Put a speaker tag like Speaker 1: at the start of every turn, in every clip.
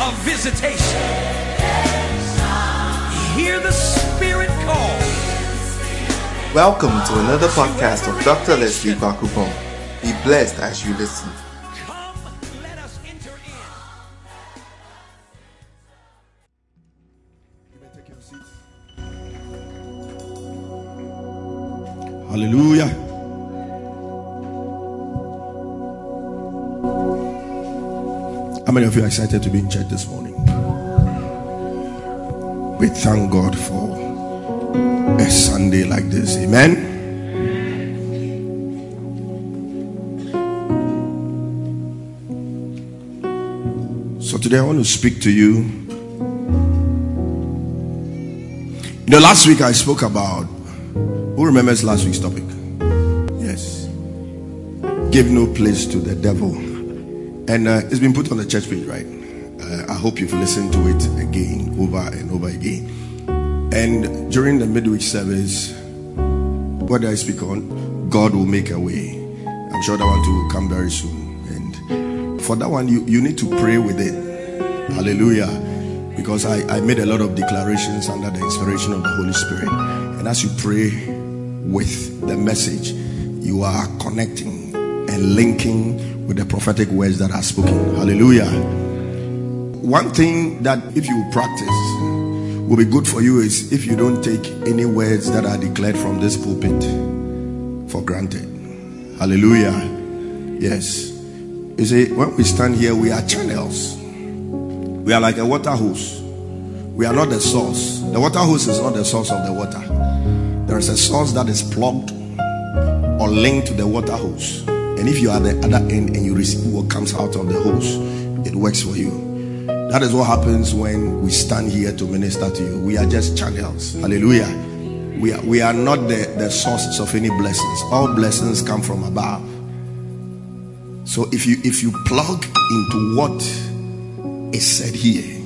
Speaker 1: of visitation. Hear the Spirit call.
Speaker 2: Welcome to another podcast of Dr. Leslie Bakupon. Be blessed as you listen.
Speaker 1: Come, let us enter in.
Speaker 3: Hallelujah. Many of you are excited to be in church this morning? We thank God for a Sunday like this. Amen. So today I want to speak to you. You know, last week I spoke about who remembers last week's topic? Yes. Give no place to the devil. And uh, it's been put on the church page, right? Uh, I hope you've listened to it again, over and over again. And during the midweek service, what did I speak on? God will make a way. I'm sure that one too will come very soon. And for that one, you, you need to pray with it. Hallelujah. Because I, I made a lot of declarations under the inspiration of the Holy Spirit. And as you pray with the message, you are connecting and linking with the prophetic words that are spoken. Hallelujah. One thing that if you practice will be good for you is if you don't take any words that are declared from this pulpit for granted. Hallelujah. Yes. You see, when we stand here, we are channels. We are like a water hose. We are not the source. The water hose is not the source of the water. There is a source that is plugged or linked to the water hose. And if you are the other end and you receive what comes out of the hose, it works for you. That is what happens when we stand here to minister to you. We are just channels. Hallelujah. We are, we are not the, the sources of any blessings. All blessings come from above. So if you if you plug into what is said here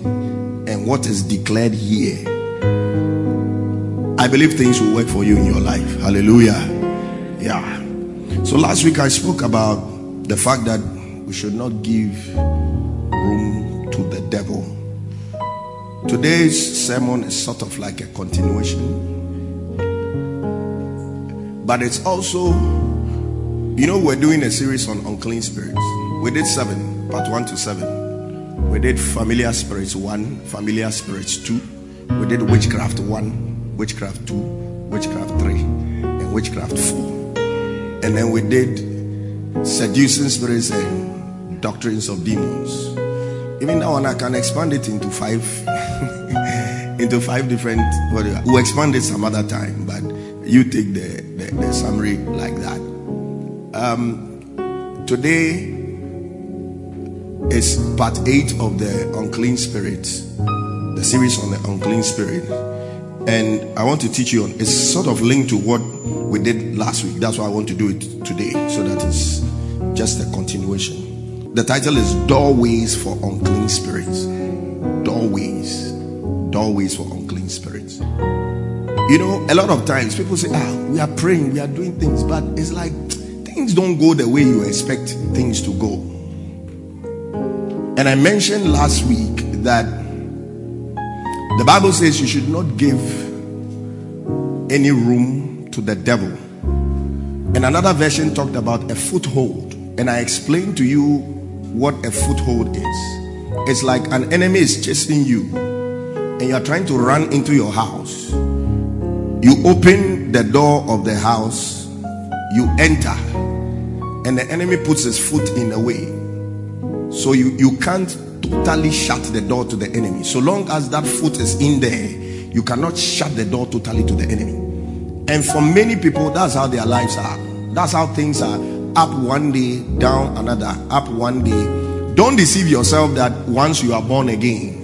Speaker 3: and what is declared here, I believe things will work for you in your life. Hallelujah. So last week I spoke about the fact that we should not give room to the devil. Today's sermon is sort of like a continuation. But it's also, you know, we're doing a series on unclean spirits. We did seven, part one to seven. We did familiar spirits one, familiar spirits two. We did witchcraft one, witchcraft two, witchcraft three, and witchcraft four. And then we did seducing spirits and doctrines of demons. Even that one, I can expand it into five, into five different. What we'll expand it some other time, but you take the, the, the summary like that. Um, today is part eight of the unclean spirits, the series on the unclean spirit. And I want to teach you on it's sort of linked to what we did last week. That's why I want to do it today, so that it's just a continuation. The title is Doorways for Unclean Spirits. Doorways. Doorways for Unclean Spirits. You know, a lot of times people say, ah, we are praying, we are doing things, but it's like things don't go the way you expect things to go. And I mentioned last week that the Bible says you should not give any room to the devil. And another version talked about a foothold. And I explained to you what a foothold is. It's like an enemy is chasing you, and you are trying to run into your house. You open the door of the house, you enter, and the enemy puts his foot in the way. So you, you can't totally shut the door to the enemy. So long as that foot is in there, you cannot shut the door totally to the enemy. And for many people, that's how their lives are. That's how things are. Up one day, down another, up one day. Don't deceive yourself that once you are born again,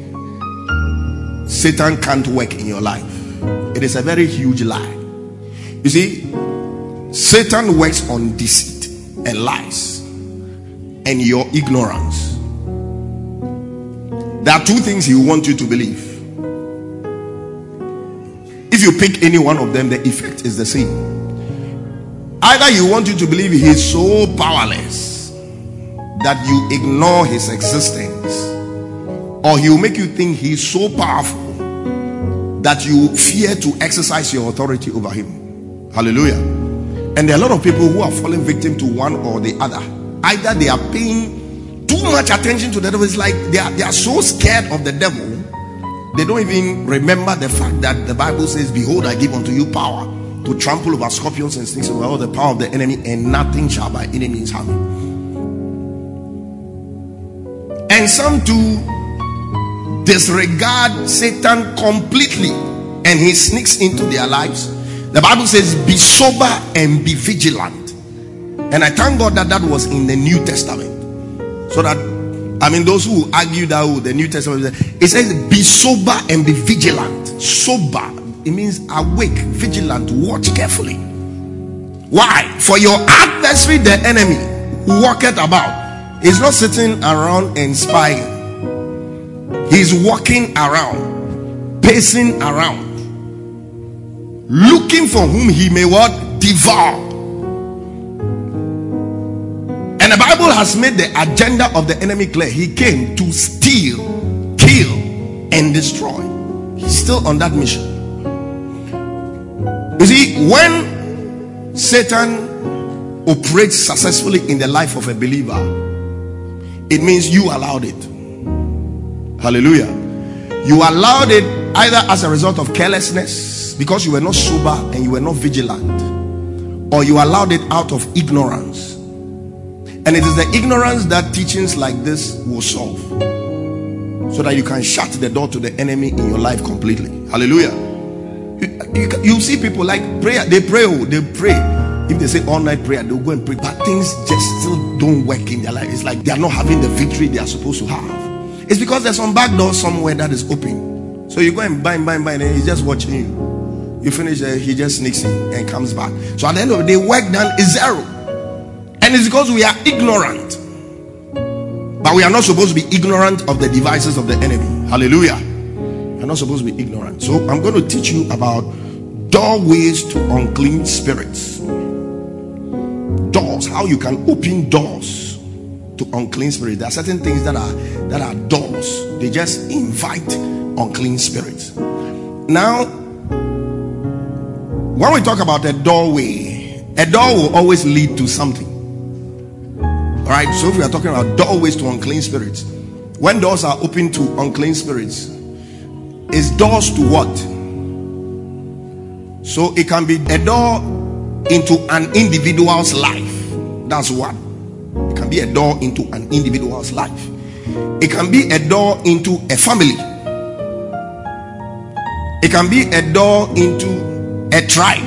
Speaker 3: Satan can't work in your life. It is a very huge lie. You see, Satan works on deceit and lies and your ignorance. There are two things he wants you to believe. If you pick any one of them, the effect is the same. Either he wants you to believe he is so powerless that you ignore his existence or he will make you think he's so powerful that you fear to exercise your authority over him. Hallelujah. And there are a lot of people who are falling victim to one or the other. Either they are paying too much attention to the devil, it's like they are, they are so scared of the devil, they don't even remember the fact that the Bible says, Behold, I give unto you power to trample over scorpions and snakes over all the power of the enemy, and nothing shall by any means harm you. And some do disregard Satan completely and he sneaks into their lives. The Bible says, Be sober and be vigilant. And I thank God that that was in the New Testament. So that, I mean, those who argue that oh, the New Testament, it says, Be sober and be vigilant. Sober, it means awake, vigilant, watch carefully. Why? For your adversary, the enemy, who walketh about, is not sitting around and spying He's walking around, pacing around, looking for whom he may what? Devour. And the Bible has made the agenda of the enemy clear. He came to steal, kill, and destroy. He's still on that mission. You see, when Satan operates successfully in the life of a believer, it means you allowed it. Hallelujah. You allowed it either as a result of carelessness because you were not sober and you were not vigilant, or you allowed it out of ignorance. And it is the ignorance that teachings like this will solve so that you can shut the door to the enemy in your life completely. Hallelujah. You, you, you see people like prayer, they pray, oh, they pray. If they say all night prayer, they'll go and pray, but things just still don't work in their life. It's like they are not having the victory they are supposed to have. It's because there's some back door somewhere that is open. So you go and buy, buy, buy, and he's just watching you. You finish, uh, he just sneaks in and comes back. So at the end of the day, work done is zero. And it's because we are ignorant. But we are not supposed to be ignorant of the devices of the enemy. Hallelujah. We're not supposed to be ignorant. So I'm going to teach you about doorways to unclean spirits. Doors, how you can open doors to unclean spirits. There are certain things that are that are doors. They just invite unclean spirits. Now, when we talk about a doorway, a door will always lead to something. All right. So if we are talking about doorways to unclean spirits, when doors are open to unclean spirits, is doors to what? So it can be a door into an individual's life. That's what it can be a door into an individual's life, it can be a door into a family, it can be a door into a tribe,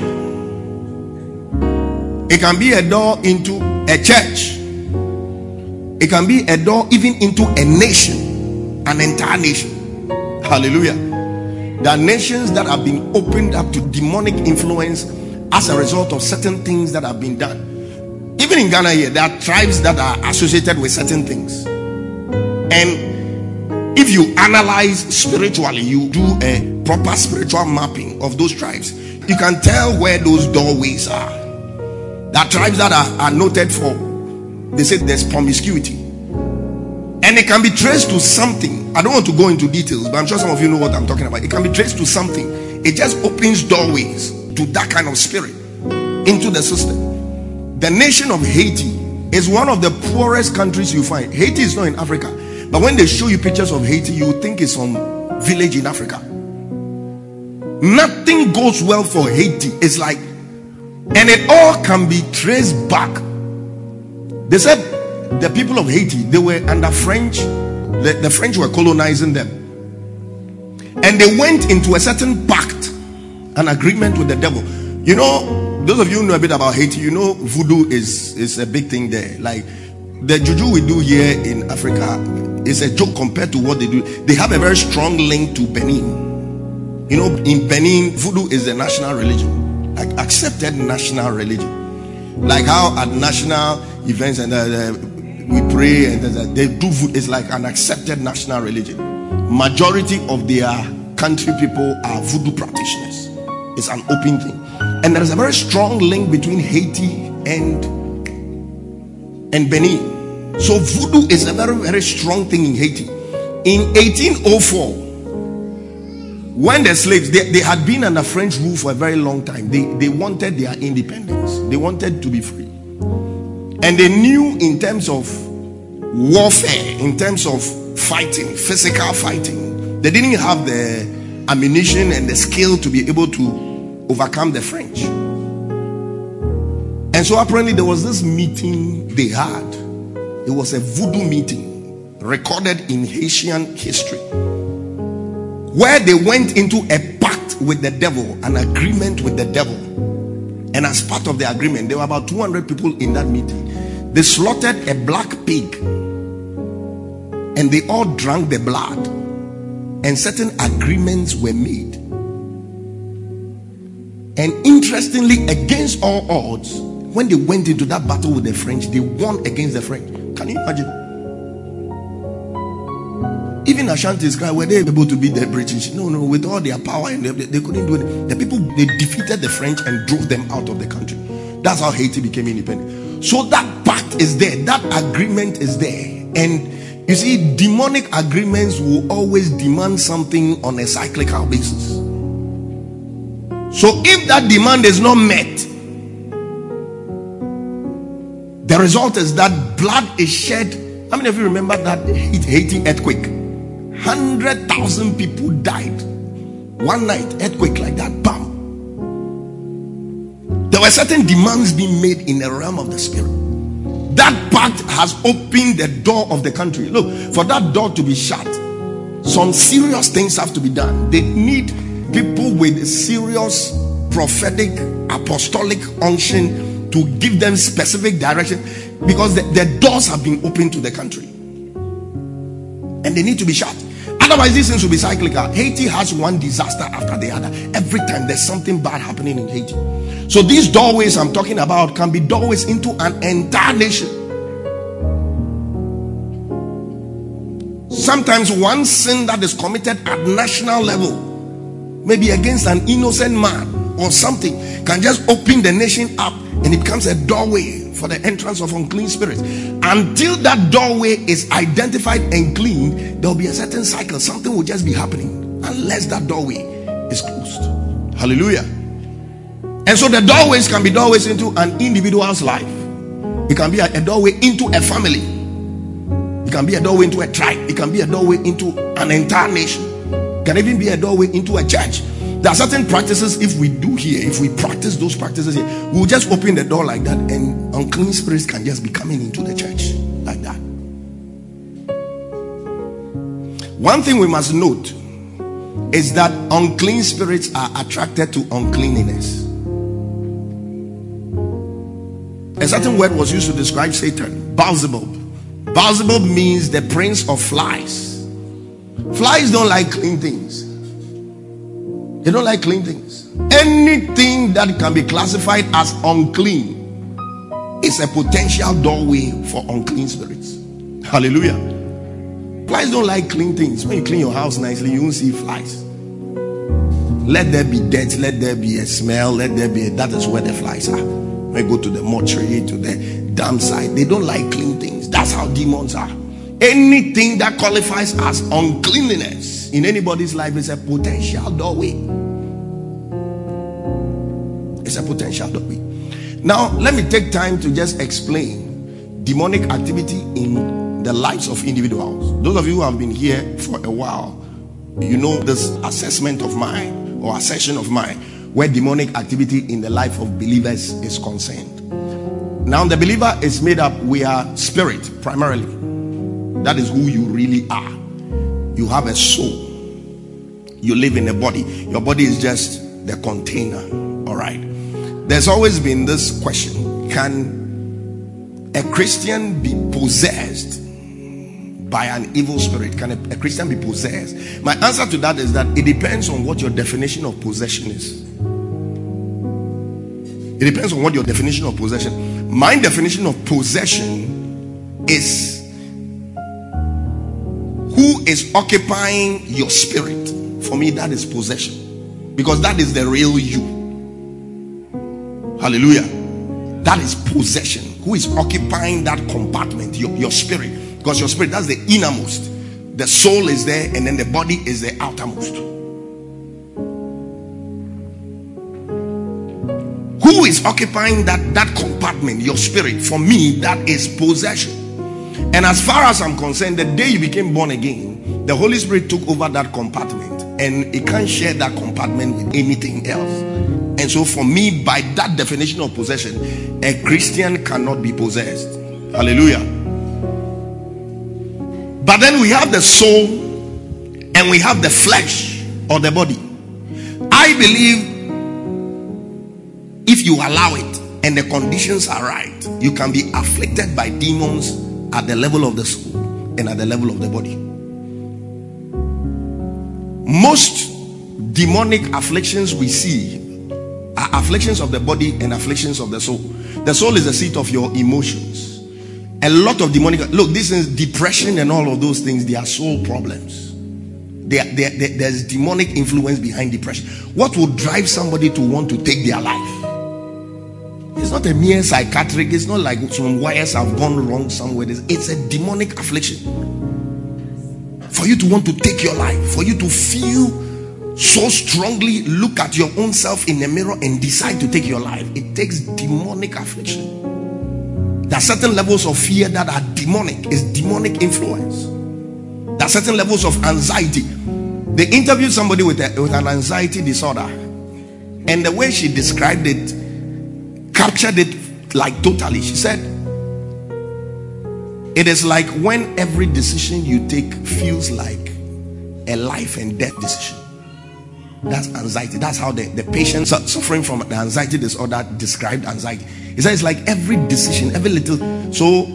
Speaker 3: it can be a door into a church, it can be a door even into a nation, an entire nation. Hallelujah. There are nations that have been opened up to demonic influence as a result of certain things that have been done. Even in Ghana here, there are tribes that are associated with certain things. And if you analyze spiritually, you do a proper spiritual mapping of those tribes, you can tell where those doorways are. There are tribes that are, are noted for, they say there's promiscuity. And it can be traced to something. I don't want to go into details, but I'm sure some of you know what I'm talking about. It can be traced to something. It just opens doorways to that kind of spirit into the system. The nation of Haiti is one of the poorest countries you find. Haiti is not in Africa, but when they show you pictures of Haiti, you think it's some village in Africa. Nothing goes well for Haiti. It's like, and it all can be traced back. They said the people of Haiti they were under French, the, the French were colonizing them, and they went into a certain pact, an agreement with the devil. You know, those of you know a bit about Haiti, you know voodoo is is a big thing there. Like the juju we do here in Africa is a joke compared to what they do. They have a very strong link to Benin. You know, in Benin, voodoo is a national religion, like accepted national religion. Like how at national events and uh, uh we pray and uh, they do voodoo is like an accepted national religion. Majority of their country people are voodoo practitioners. It's an open thing. And there is a very strong link between Haiti and and Benin. So voodoo is a very very strong thing in Haiti. In 1804, when the slaves they, they had been under French rule for a very long time, they, they wanted their independence, they wanted to be free. And they knew in terms of warfare, in terms of fighting, physical fighting, they didn't have the ammunition and the skill to be able to overcome the French. And so apparently there was this meeting they had. It was a voodoo meeting recorded in Haitian history where they went into a pact with the devil, an agreement with the devil. And as part of the agreement, there were about 200 people in that meeting. They slaughtered a black pig and they all drank the blood, and certain agreements were made. And interestingly, against all odds, when they went into that battle with the French, they won against the French. Can you imagine? Even Ashanti's cry, were they able to beat the British? No, no, with all their power and they, they couldn't do it. The people they defeated the French and drove them out of the country. That's how Haiti became independent. So that pact is there, that agreement is there. And you see, demonic agreements will always demand something on a cyclical basis. So if that demand is not met, the result is that blood is shed. How many of you remember that Haiti earthquake? 100,000 people died. One night, earthquake like that, bam. Were certain demands being made in the realm of the spirit. That pact has opened the door of the country. Look, for that door to be shut, some serious things have to be done. They need people with serious prophetic apostolic unction to give them specific direction because the, the doors have been opened to the country and they need to be shut. Otherwise, these things will be cyclical. Haiti has one disaster after the other. Every time there's something bad happening in Haiti. So, these doorways I'm talking about can be doorways into an entire nation. Sometimes one sin that is committed at national level, maybe against an innocent man or something, can just open the nation up and it becomes a doorway for the entrance of unclean spirits. Until that doorway is identified and cleaned, there will be a certain cycle. Something will just be happening unless that doorway is closed. Hallelujah. And so the doorways can be doorways into an individual's life. It can be a, a doorway into a family. It can be a doorway into a tribe. It can be a doorway into an entire nation. It can even be a doorway into a church. There are certain practices, if we do here, if we practice those practices here, we'll just open the door like that, and unclean spirits can just be coming into the church like that. One thing we must note is that unclean spirits are attracted to uncleanliness. A certain word was used to describe Satan, Beelzebub. Beelzebub means the prince of flies. Flies don't like clean things. They don't like clean things. Anything that can be classified as unclean is a potential doorway for unclean spirits. Hallelujah. Flies don't like clean things. When you clean your house nicely, you won't see flies. Let there be dirt, let there be a smell, let there be a, that is where the flies are. When you go to the mortuary, to the damn site, they don't like clean things. That's how demons are. Anything that qualifies as uncleanliness in anybody's life is a potential doorway. It's a potential doorway. Now, let me take time to just explain demonic activity in the lives of individuals. Those of you who have been here for a while, you know this assessment of mine or assessment of mine where demonic activity in the life of believers is concerned. Now, the believer is made up, we are spirit primarily. That is who you really are. You have a soul, you live in a body. Your body is just the container. All right. There's always been this question Can a Christian be possessed by an evil spirit? Can a, a, Christian be possessed? My answer to that is that it depends on what your definition of possession is. It depends on what your definition of possession. My definition of possession is who is occupying your spirit. For me, that is possession because that is the real you. Hallelujah. That is possession. Who is occupying that compartment? Your, your spirit. Because your spirit, that's the innermost. The soul is there, and then the body is the outermost. Who is occupying that, that compartment? Your spirit. For me, that is possession. And as far as I'm concerned, the day you became born again, the Holy Spirit took over that compartment and it can't share that compartment with anything else. And so, for me, by that definition of possession, a Christian cannot be possessed. Hallelujah. But then we have the soul and we have the flesh or the body. I believe if you allow it and the conditions are right, you can be afflicted by demons at the level of the soul and at the level of the body. Most demonic afflictions we see are afflictions of the body and afflictions of the soul. The soul is the seat of your emotions. A lot of demonic look, this is depression and all of those things, they are soul problems. They they they, there's demonic influence behind depression. What will drive somebody to want to take their life? It's not a mere psychiatric, it's not like some wires have gone wrong somewhere. It's a demonic affliction. For you to want to take your life, for you to feel so strongly, look at your own self in the mirror and decide to take your life. It takes demonic affliction. There are certain levels of fear that are demonic, it's demonic influence. There are certain levels of anxiety. They interviewed somebody with, a, with an anxiety disorder, and the way she described it captured it like totally. She said, It is like when every decision you take feels like a life and death decision. That's anxiety. That's how the, the patient suffering from the anxiety disorder described anxiety. He it's like every decision, every little. So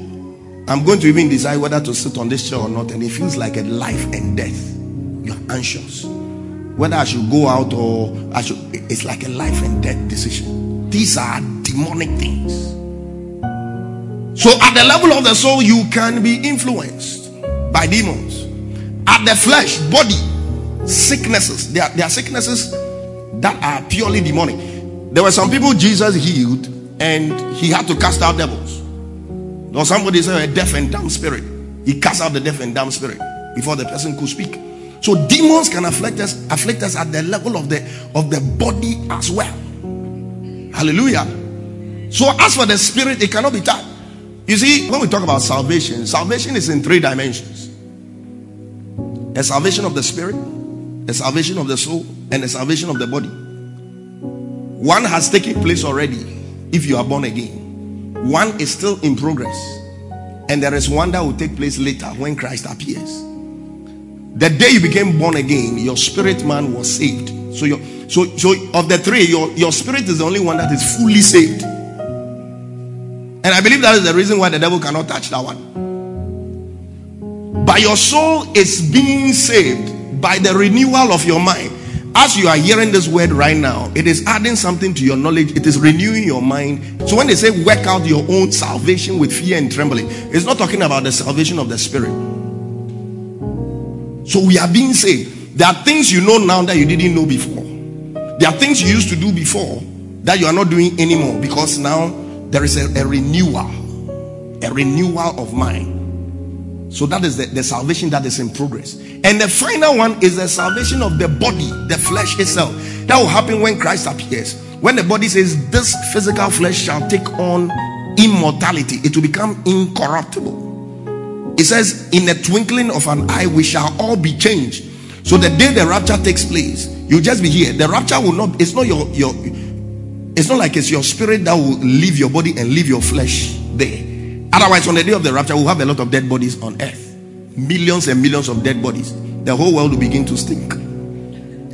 Speaker 3: I'm going to even decide whether to sit on this chair or not, and it feels like a life and death. You're anxious. Whether I should go out or I should it's like a life and death decision. These are demonic things. So at the level of the soul, you can be influenced by demons. At the flesh, body, sicknesses. There are, there are sicknesses that are purely demonic. There were some people Jesus healed and he had to cast out devils. Or somebody said a deaf and dumb spirit. He cast out the deaf and dumb spirit before the person could speak. So demons can afflict us, afflict us at the level of the of the body as well. Hallelujah. So as for the spirit, it cannot be touched. You see, when we talk about salvation, salvation is in three dimensions: a salvation of the spirit, a salvation of the soul, and a salvation of the body. One has taken place already if you are born again. One is still in progress, and there is one that will take place later when Christ appears. The day you became born again, your spirit man was saved. So, your, so, so of the three, your, your spirit is the only one that is fully saved. And I believe that is the reason why the devil cannot touch that one. But your soul is being saved by the renewal of your mind as you are hearing this word right now, it is adding something to your knowledge, it is renewing your mind. So when they say work out your own salvation with fear and trembling, it's not talking about the salvation of the spirit. So we are being saved. There are things you know now that you didn't know before. There are things you used to do before that you are not doing anymore because now there is a, a renewal, a renewal of mind. So that is the, the salvation that is in progress. And the final one is the salvation of the body, the flesh itself. That will happen when Christ appears. When the body says, This physical flesh shall take on immortality, it will become incorruptible. It says, In the twinkling of an eye, we shall all be changed. So the day the rapture takes place, you'll just be here. The rapture will not, it's not your your it's not like it's your spirit that will leave your body and leave your flesh there. Otherwise, on the day of the rapture, we'll have a lot of dead bodies on earth. Millions and millions of dead bodies. The whole world will begin to stink.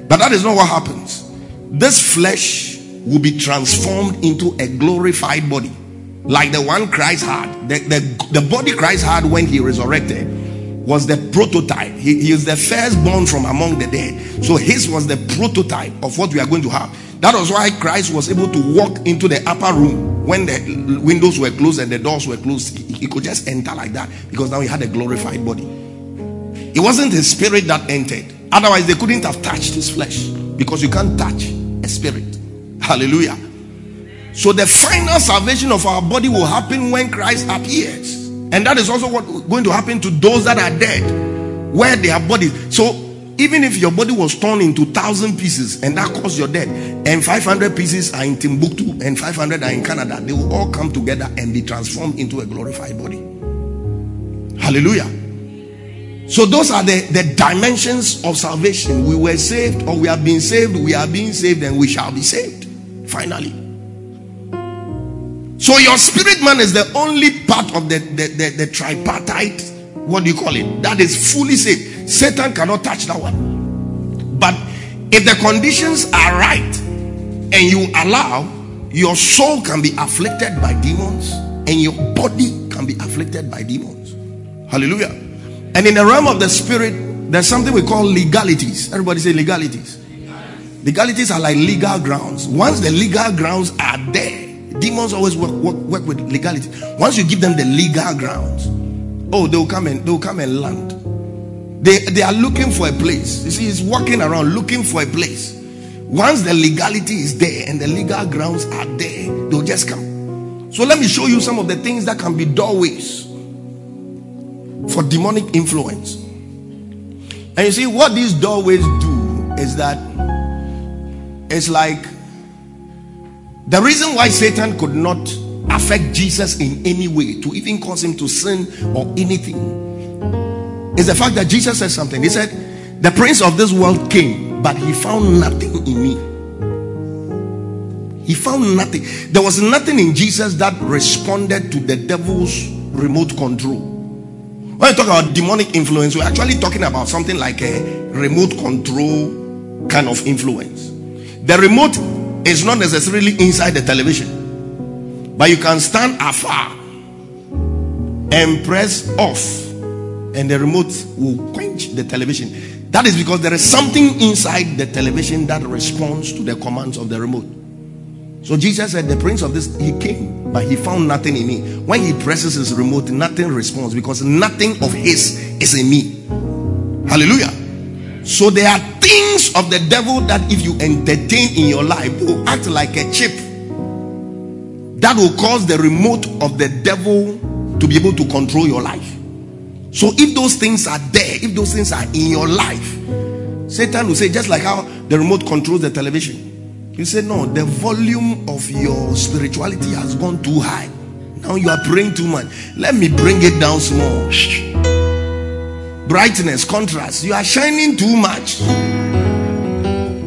Speaker 3: But that is not what happens. This flesh will be transformed into a glorified body, like the one Christ had. The, the, the body Christ had when he resurrected was the prototype. He, he is the firstborn from among the dead. So his was the prototype of what we are going to have. That was why Christ was able to walk into the upper room when the windows were closed and the doors were closed. He, could just enter like that because now he had a glorified body. It wasn't his spirit that entered. Otherwise, they couldn't have touched his flesh because you can't touch a spirit. Hallelujah. So the final salvation of our body will happen when Christ appears. And that is also what going to happen to those that are dead. where their bodies. So even if your body was torn into thousand pieces and that caused your death, and 500 pieces are in Timbuktu and 500 are in Canada, they will all come together and be transformed into a glorified body. Hallelujah. So those are the, the dimensions of salvation. We were saved, or we have been saved, we are being saved, and we shall be saved. Finally. So your spirit man is the only part of the, the, the, the tripartite, what do you call it? That is fully saved. Satan cannot touch that one. But if the conditions are right and you allow, your soul can be afflicted by demons and your body can be afflicted by demons. Hallelujah. And in the realm of the spirit, there's something we call legalities. Everybody say legalities. Legalities are like legal grounds. Once the legal grounds are there, demons always work, work, work with legality. Once you give them the legal grounds, oh, they'll come and they'll come and land. They they are looking for a place. You see, he's walking around looking for a place. Once the legality is there and the legal grounds are there, they'll just come. So let me show you some of the things that can be doorways for demonic influence. And you see, what these doorways do is that it's like the reason why Satan could not affect Jesus in any way to even cause him to sin or anything is the fact that Jesus said something. He said, The prince of this world came, but he found nothing in me. He found nothing. There was nothing in Jesus that responded to the devil's remote control. When you talk about demonic influence, we're actually talking about something like a remote control kind of influence. The remote is not necessarily inside the television, but you can stand afar and press off, and the remote will quench the television. That is because there is something inside the television that responds to the commands of the remote. So Jesus said, The prince of this, he came, but he found nothing in me. When he presses his remote, nothing responds because nothing of his is in me. Hallelujah. So there are things of the devil that if you entertain in your life, will act like a chip that will cause the remote of the devil to be able to control your life. So if those things are there, if those things are in your life, Satan will say, just like how the remote controls the television. You say, No, the volume of your spirituality has gone too high. Now you are praying too much. Let me bring it down small. Brightness, contrast. You are shining too much.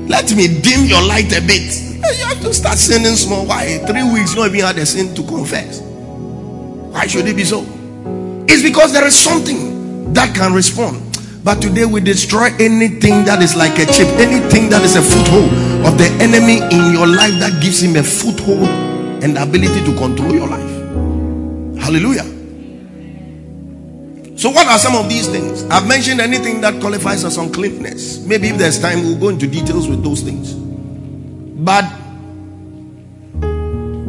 Speaker 3: Let me dim your light a bit. You have to start sinning small. Why? Three weeks, not even had a sin to confess. Why should it be so? It's because there is something that can respond. But today we destroy anything that is like a chip, anything that is a foothold of the enemy in your life that gives him a foothold and ability to control your life. Hallelujah. So, what are some of these things? I've mentioned anything that qualifies as uncleanness. Maybe if there's time, we'll go into details with those things. But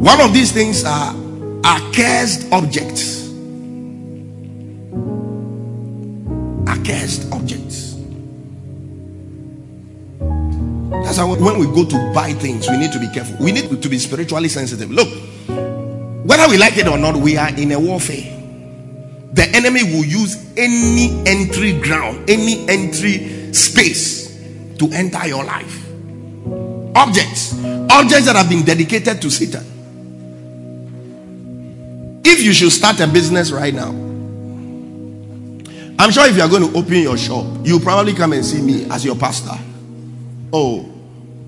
Speaker 3: one of these things are accursed objects. Accursed objects. That's how when we go to buy things, we need to be careful. We need to be spiritually sensitive. Look, whether we like it or not, we are in a warfare. The enemy will use any entry ground, any entry space to enter your life. Objects, objects that have been dedicated to Satan. If you should start a business right now, I'm sure if you are going to open your shop, you probably come and see me as your pastor. Oh,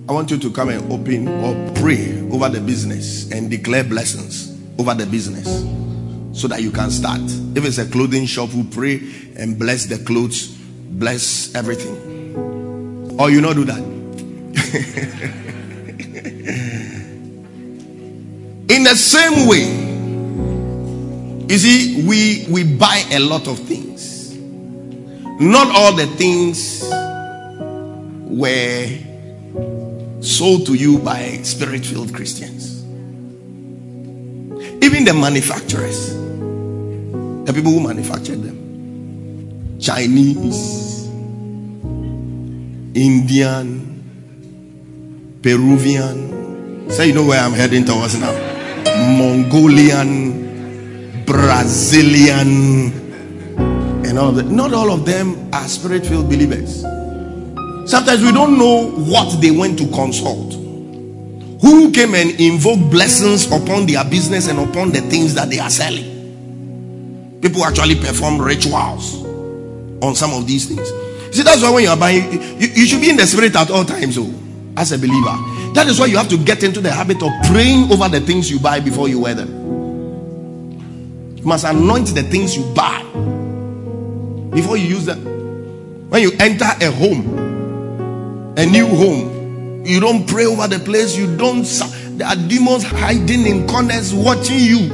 Speaker 3: I want you to come and open or pray over the business and declare blessings over the business so that you can start. If it's a clothing shop, we pray and bless the clothes, bless everything. Or you not do that. In the same way, you see, we we buy a lot of things. Not all the things were sold to you by spirit-filled Christians. Even the manufacturers, the people who manufactured them, Chinese, Indian, Peruvian. Say, you know where I'm heading towards now? Mongolian, Brazilian. And all of that. Not all of them are spirit filled believers. Sometimes we don't know what they went to consult. Who came and invoked blessings upon their business and upon the things that they are selling. People actually perform rituals on some of these things. See, that's why when you are buying, you, you should be in the spirit at all times, oh, as a believer. That is why you have to get into the habit of praying over the things you buy before you wear them. You must anoint the things you buy before you use them. When you enter a home, a new home, you don't pray over the place. You don't. There are demons hiding in corners watching you.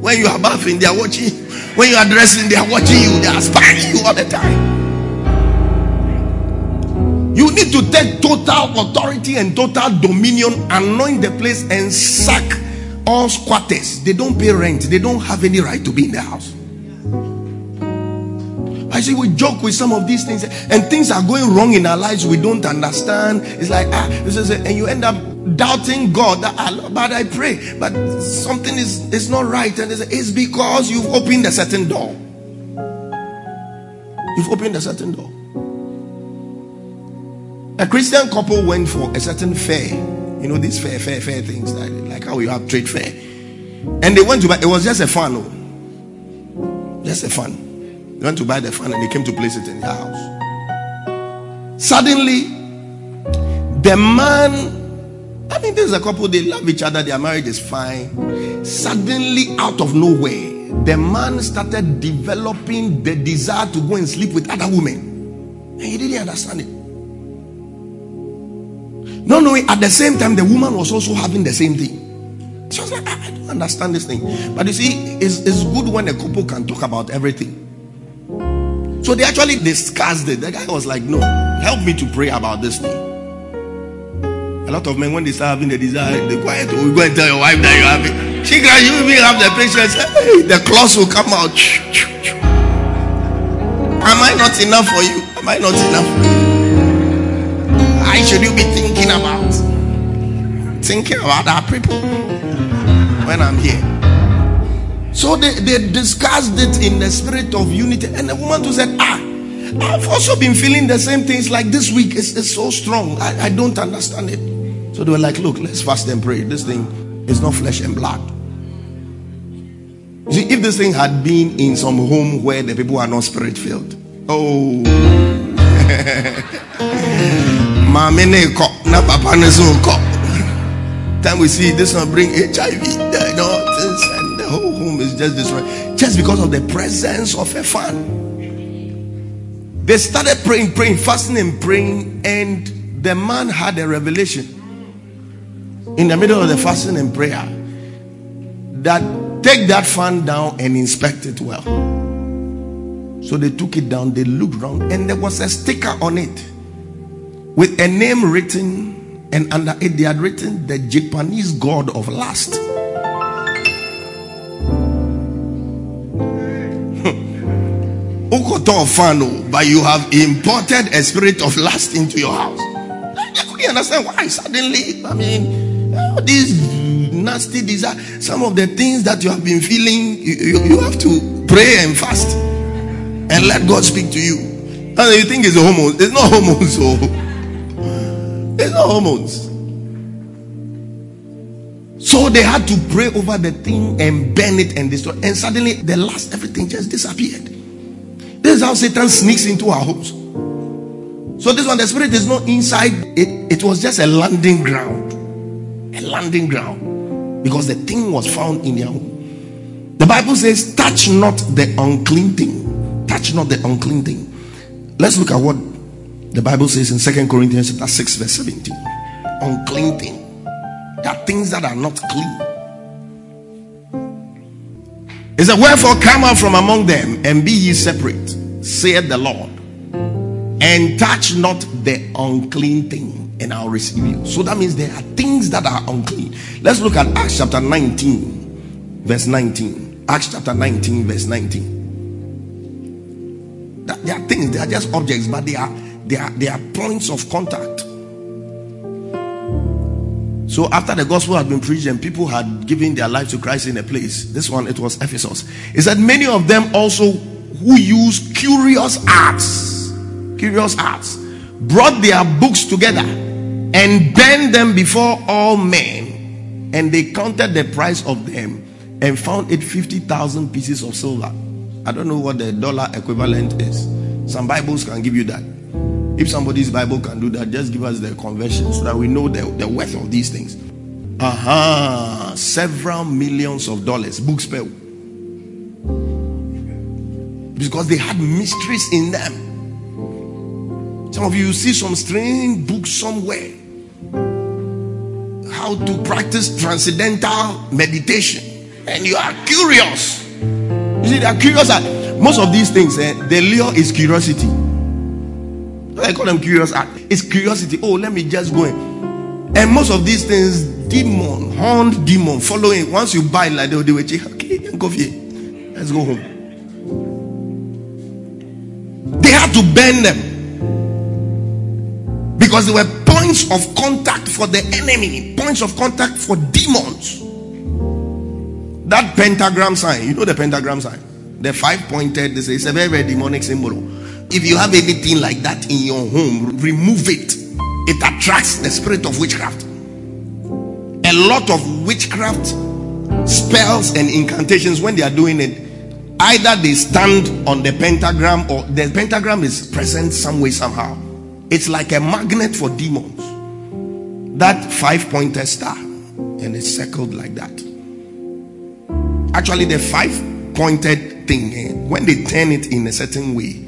Speaker 3: When you are bathing, they are watching. When you are dressing, they are watching you. They are spying you all the time. You need to take total authority and total dominion, anoint the place, and sack all squatters. They don't pay rent, they don't have any right to be in the house. I see we joke with some of these things, and things are going wrong in our lives. We don't understand. It's like ah, this is and you end up doubting God. That, ah, but I pray, but something is is not right, and it's because you've opened a certain door. You've opened a certain door. A Christian couple went for a certain fair. You know, these fair, fair, fair things, like, like how you have trade fair. And they went to buy, it was just a fun. Oh. Just a fun. Went to buy the fun and they came to place it in their house. Suddenly, the man, I mean, there's a couple, they love each other, their marriage is fine. Suddenly, out of nowhere, the man started developing the desire to go and sleep with other women. And he didn't understand it. No, no, at the same time, the woman was also having the same thing. She was like, I, don't understand this thing. But you see, it's, it's good when a couple can talk about everything. So they actually discussed it. The guy was like, No, help me to pray about this thing. A lot of men, when they start having the desire, they quiet. We go and tell your wife that you have it. She can you even have the patience. Hey, the claws will come out. Am I not enough for you? Am I not enough? Why should you be thinking about? Thinking about our people when I'm here. So they, they discussed it in the spirit of unity. And the woman who said, Ah, I've also been feeling the same things like this week. It's, it's so strong. I, I don't understand it. So they were like, Look, let's fast and pray. This thing is not flesh and blood. See, if this thing had been in some home where the people are not spirit filled, oh. Mommy ne na papa Time we see this one bring HIV, the whole home is just destroyed. Just because of the presence of a fan. They started praying, praying, fasting and praying, and the man had a revelation in the middle of the fasting and prayer that take that fan down and inspect it well. So they took it down, they looked around, and there was a sticker on it with a name written, and under it they had written the Japanese god of lust. But you have imported a spirit of lust into your house. I couldn't understand why suddenly. I mean, all these nasty desire, some of the things that you have been feeling, you, you, have to pray and fast and let God speak to you. And you think it's a hormone. It's not hormones. So it's not hormones. So they had to pray over the thing and burn it and destroy. And suddenly, the last everything just disappeared. This is how Satan sneaks into our homes. So this one, the spirit is not inside. It, it was just a landing ground. A landing ground. Because the thing was found in their home. The Bible says, touch not the unclean thing. Touch not the unclean thing. Let's look at what the Bible says in Second Corinthians chapter 6, verse 17. Unclean thing. There are things that are not clean. It said, Wherefore come out from among them and be ye separate, saith the Lord, and touch not the unclean thing, and I'll receive you. So that means there are things that are unclean. Let's look at Acts chapter 19, verse 19. Acts chapter 19, verse 19. There are things, they are just objects, but they are they are, they are points of contact. So after the gospel had been preached and people had given their life to Christ in a place, this one it was Ephesus. It said many of them also who used curious arts, curious arts, brought their books together and burned them before all men, and they counted the price of them and found it 50,000 pieces of silver. I don't know what the dollar equivalent is. Some Bibles can give you that. If somebody's Bible can do that, just give us the conversion so that we know the, the worth of these things. Aha, uh-huh. several millions of dollars, book spell. because they had mysteries in them. Some of you see some strange book somewhere. How to practice transcendental meditation, and you are curious. You see, they are curious. at Most of these things, eh, the lure is curiosity. I call them curious. It's curiosity. Oh, let me just go in. And most of these things, demon, horned demon, following. Once you buy like they will check. Okay, go here. Let's go home. They had to burn them because they were points of contact for the enemy, points of contact for demons. That pentagram sign, you know the pentagram sign, the five pointed, this is a very, very demonic symbol. If you have anything like that in your home, remove it. It attracts the spirit of witchcraft. A lot of witchcraft spells and incantations, when they are doing it, either they stand on the pentagram or the pentagram is present some way, somehow. It's like a magnet for demons. That five pointed star, and it's circled like that. Actually, the five pointed thing, eh, when they turn it in a certain way,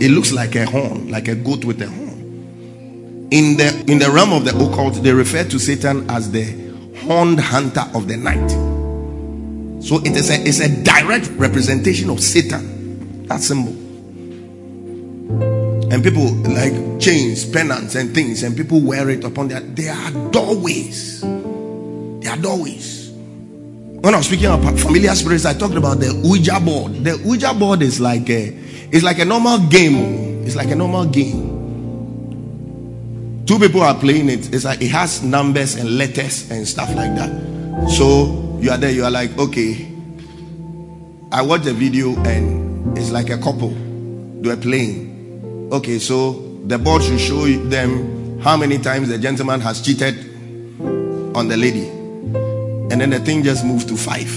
Speaker 3: it looks like a horn, like a goat with a horn. In the in the realm of the occult, they refer to Satan as the horned hunter of the night. So it is a it's a direct representation of Satan. That symbol. And people like chains, pennants, and things, and people wear it upon their. They are doorways. They are doorways. When I was speaking about familiar spirits, I talked about the Ouija board. The Ouija board is like a it's like a normal game. It's like a normal game. Two people are playing it. It's like it has numbers and letters and stuff like that. So you are there, you are like, okay. I watched the video and it's like a couple. They are playing. Okay, so the board should show them how many times the gentleman has cheated on the lady. And then the thing just moves to five.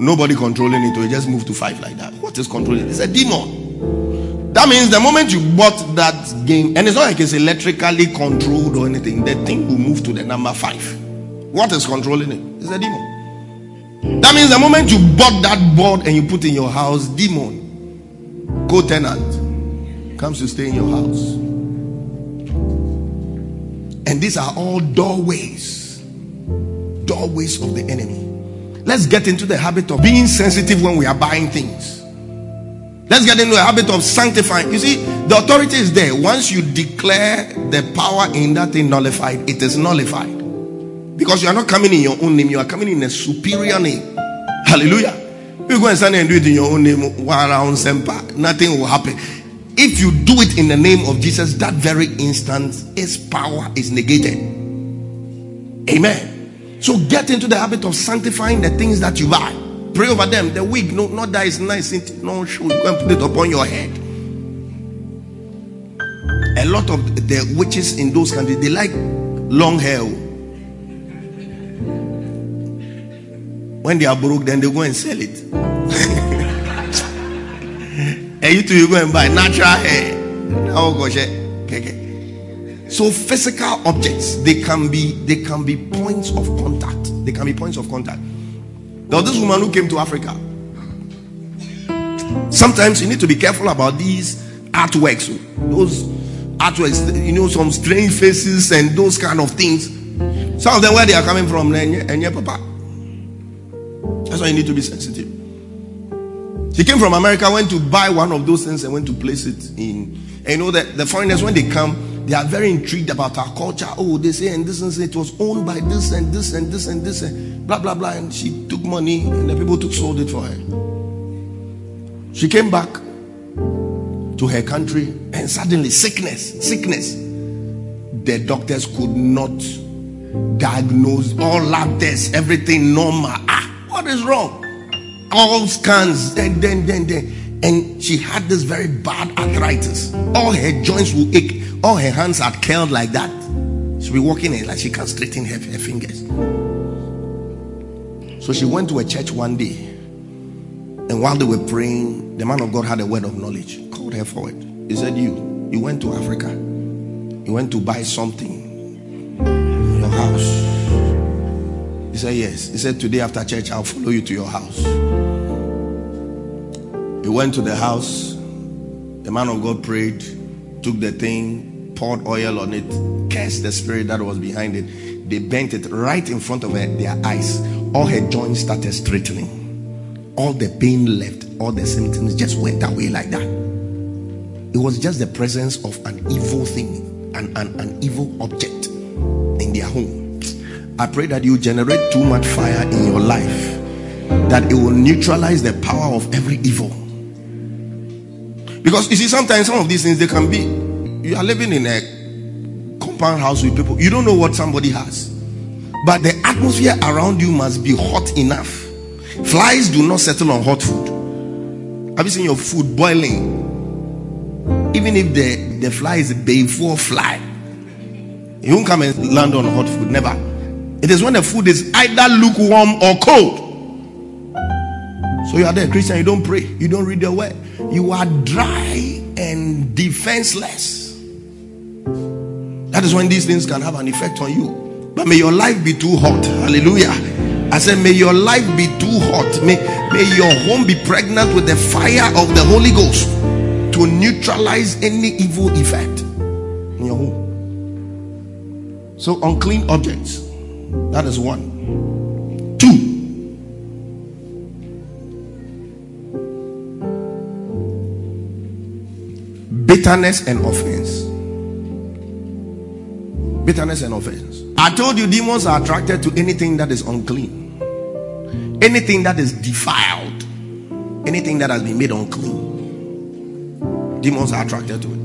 Speaker 3: Nobody controlling it, it just moved to five like that. What is controlling? It's a demon. That means the moment you bought that game, and it's not like it's electrically controlled or anything, the thing will move to the number five. What is controlling it? It's a demon. That means the moment you bought that board and you put in your house, demon, co-tenant, comes to stay in your house. And these are all doorways, doorways of the enemy. Let's get into the habit of being sensitive when we are buying things. Let's get into the habit of sanctifying. You see, the authority is there. Once you declare the power in that thing nullified, it is nullified. Because you are not coming in your own name, you are coming in a superior name. Hallelujah. You go and stand and do it in your own name, nothing will happen. If you do it in the name of Jesus, that very instant, his power is negated. Amen. So get into the habit of sanctifying the things that you buy. Pray over them. The wig, no, not that is nice. No, should go and put it upon your head. A lot of the witches in those countries they like long hair. Oh. When they are broke, then they go and sell it. and you too, you go and buy natural hair. Oh gosh, eh, okay. So physical objects, they can be they can be points of contact. They can be points of contact. Now, this woman who came to Africa. Sometimes you need to be careful about these artworks. Oh. Those artworks, you know, some strange faces and those kind of things. Some of them where they are coming from, and yeah, papa. That's why you need to be sensitive. She came from America, went to buy one of those things and went to place it in. And you know that the foreigners, when they come, they are very intrigued about our culture. Oh, they say and this and it was owned by this and this and this and this and blah blah blah. And she took money and the people took sold it for her. She came back to her country and suddenly sickness, sickness. The doctors could not diagnose all lab tests, everything normal. Ah, what is wrong? all scans, and then, then, then. And she had this very bad arthritis. All her joints will ache. All her hands are curled like that. She'll be walking in like she can't straighten her, her fingers. So she went to a church one day. And while they were praying, the man of God had a word of knowledge. Called her forward. He said, You, you went to Africa. You went to buy something in your house. He said, Yes. He said, Today after church, I'll follow you to your house. He went to the house. The man of God prayed, took the thing, poured oil on it, cursed the spirit that was behind it. They bent it right in front of her, their eyes. All her joints started straightening. All the pain left, all the symptoms just went away like that. It was just the presence of an evil thing, an, an, an evil object in their home. I pray that you generate too much fire in your life that it will neutralize the power of every evil. Because you see, sometimes some of these things they can be you are living in a compound house with people, you don't know what somebody has, but the atmosphere around you must be hot enough. Flies do not settle on hot food. Have you seen your food boiling? Even if the, the fly is a before fly, it won't come and land on hot food. Never. It is when the food is either lukewarm or cold. So you are there, Christian. You don't pray. You don't read the word. You are dry and defenseless. That is when these things can have an effect on you. But may your life be too hot. Hallelujah. I said, may your life be too hot. May, may your home be pregnant with the fire of the Holy Ghost to neutralize any evil effect in your home. So, unclean objects. That is one. Two. Bitterness and offense. Bitterness and offense. I told you demons are attracted to anything that is unclean, anything that is defiled, anything that has been made unclean. Demons are attracted to it.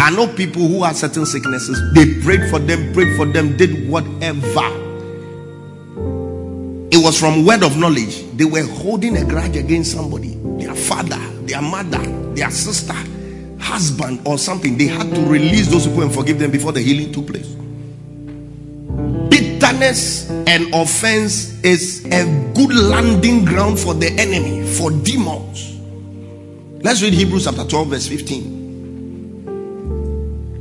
Speaker 3: I know people who have certain sicknesses, they prayed for them, prayed for them, did whatever. It was from word of knowledge. They were holding a grudge against somebody, their father, their mother, their sister, husband, or something. They had to release those people and forgive them before the healing took place. Bitterness and offense is a good landing ground for the enemy, for demons. Let's read Hebrews chapter 12, verse 15.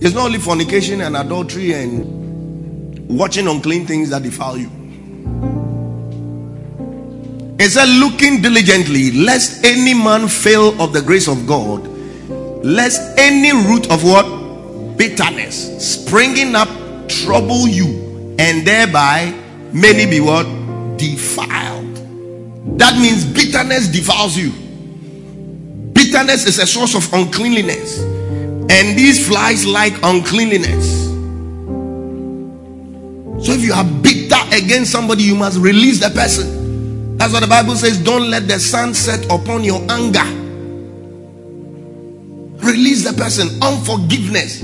Speaker 3: It's not only fornication and adultery and watching unclean things that defile you. It said, looking diligently, lest any man fail of the grace of God, lest any root of what? Bitterness springing up trouble you, and thereby many be what? Defiled. That means bitterness defiles you. Bitterness is a source of uncleanliness, and these flies like uncleanliness. So if you are bitter against somebody, you must release the person. That's what the Bible says. Don't let the sun set upon your anger. Release the person. Unforgiveness.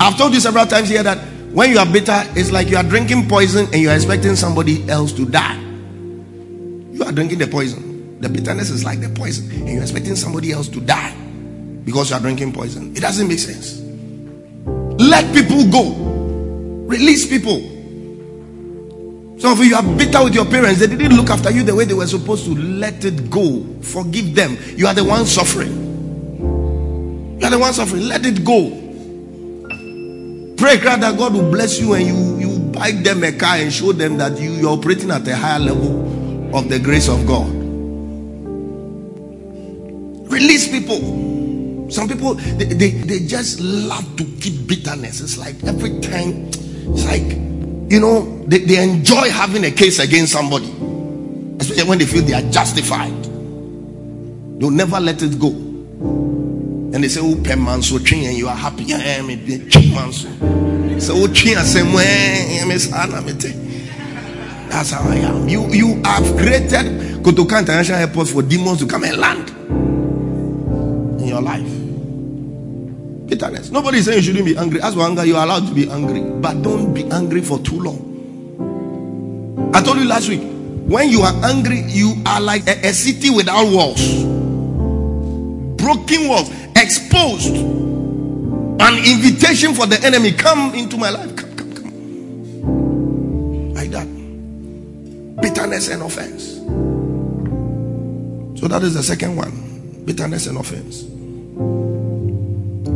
Speaker 3: I've told you several times here that when you are bitter, it's like you are drinking poison and you are expecting somebody else to die. You are drinking the poison. The bitterness is like the poison, and you're expecting somebody else to die because you are drinking poison. It doesn't make sense. Let people go. Release people. Some of you are bitter with your parents. They didn't look after you the way they were supposed to. Let it go. Forgive them. You are the one suffering. You are the one suffering. Let it go. Pray God that God will bless you and you, you buy them a car and show them that you, you're operating at a higher level of the grace of God. Release people. Some people they, they, they just love to keep bitterness. It's like every time, it's like you know, they, they enjoy having a case against somebody, especially when they feel they are justified. You'll never let it go. And they say, Oh, pen man, so train, and you are happy. I am a man, so. So, oh, train, I say, ah, That's how I am. You you have created Kotoka International Airport for demons to come and land in your life. Bitterness. Nobody is saying you shouldn't be angry. As for anger, you are allowed to be angry, but don't be angry for too long. I told you last week, When you are angry, you are like a, a city without walls, broken walls, exposed. An invitation for the enemy come into my life. Come, come, come. Like that. Bitterness and offense. So that is the second one bitterness and offense.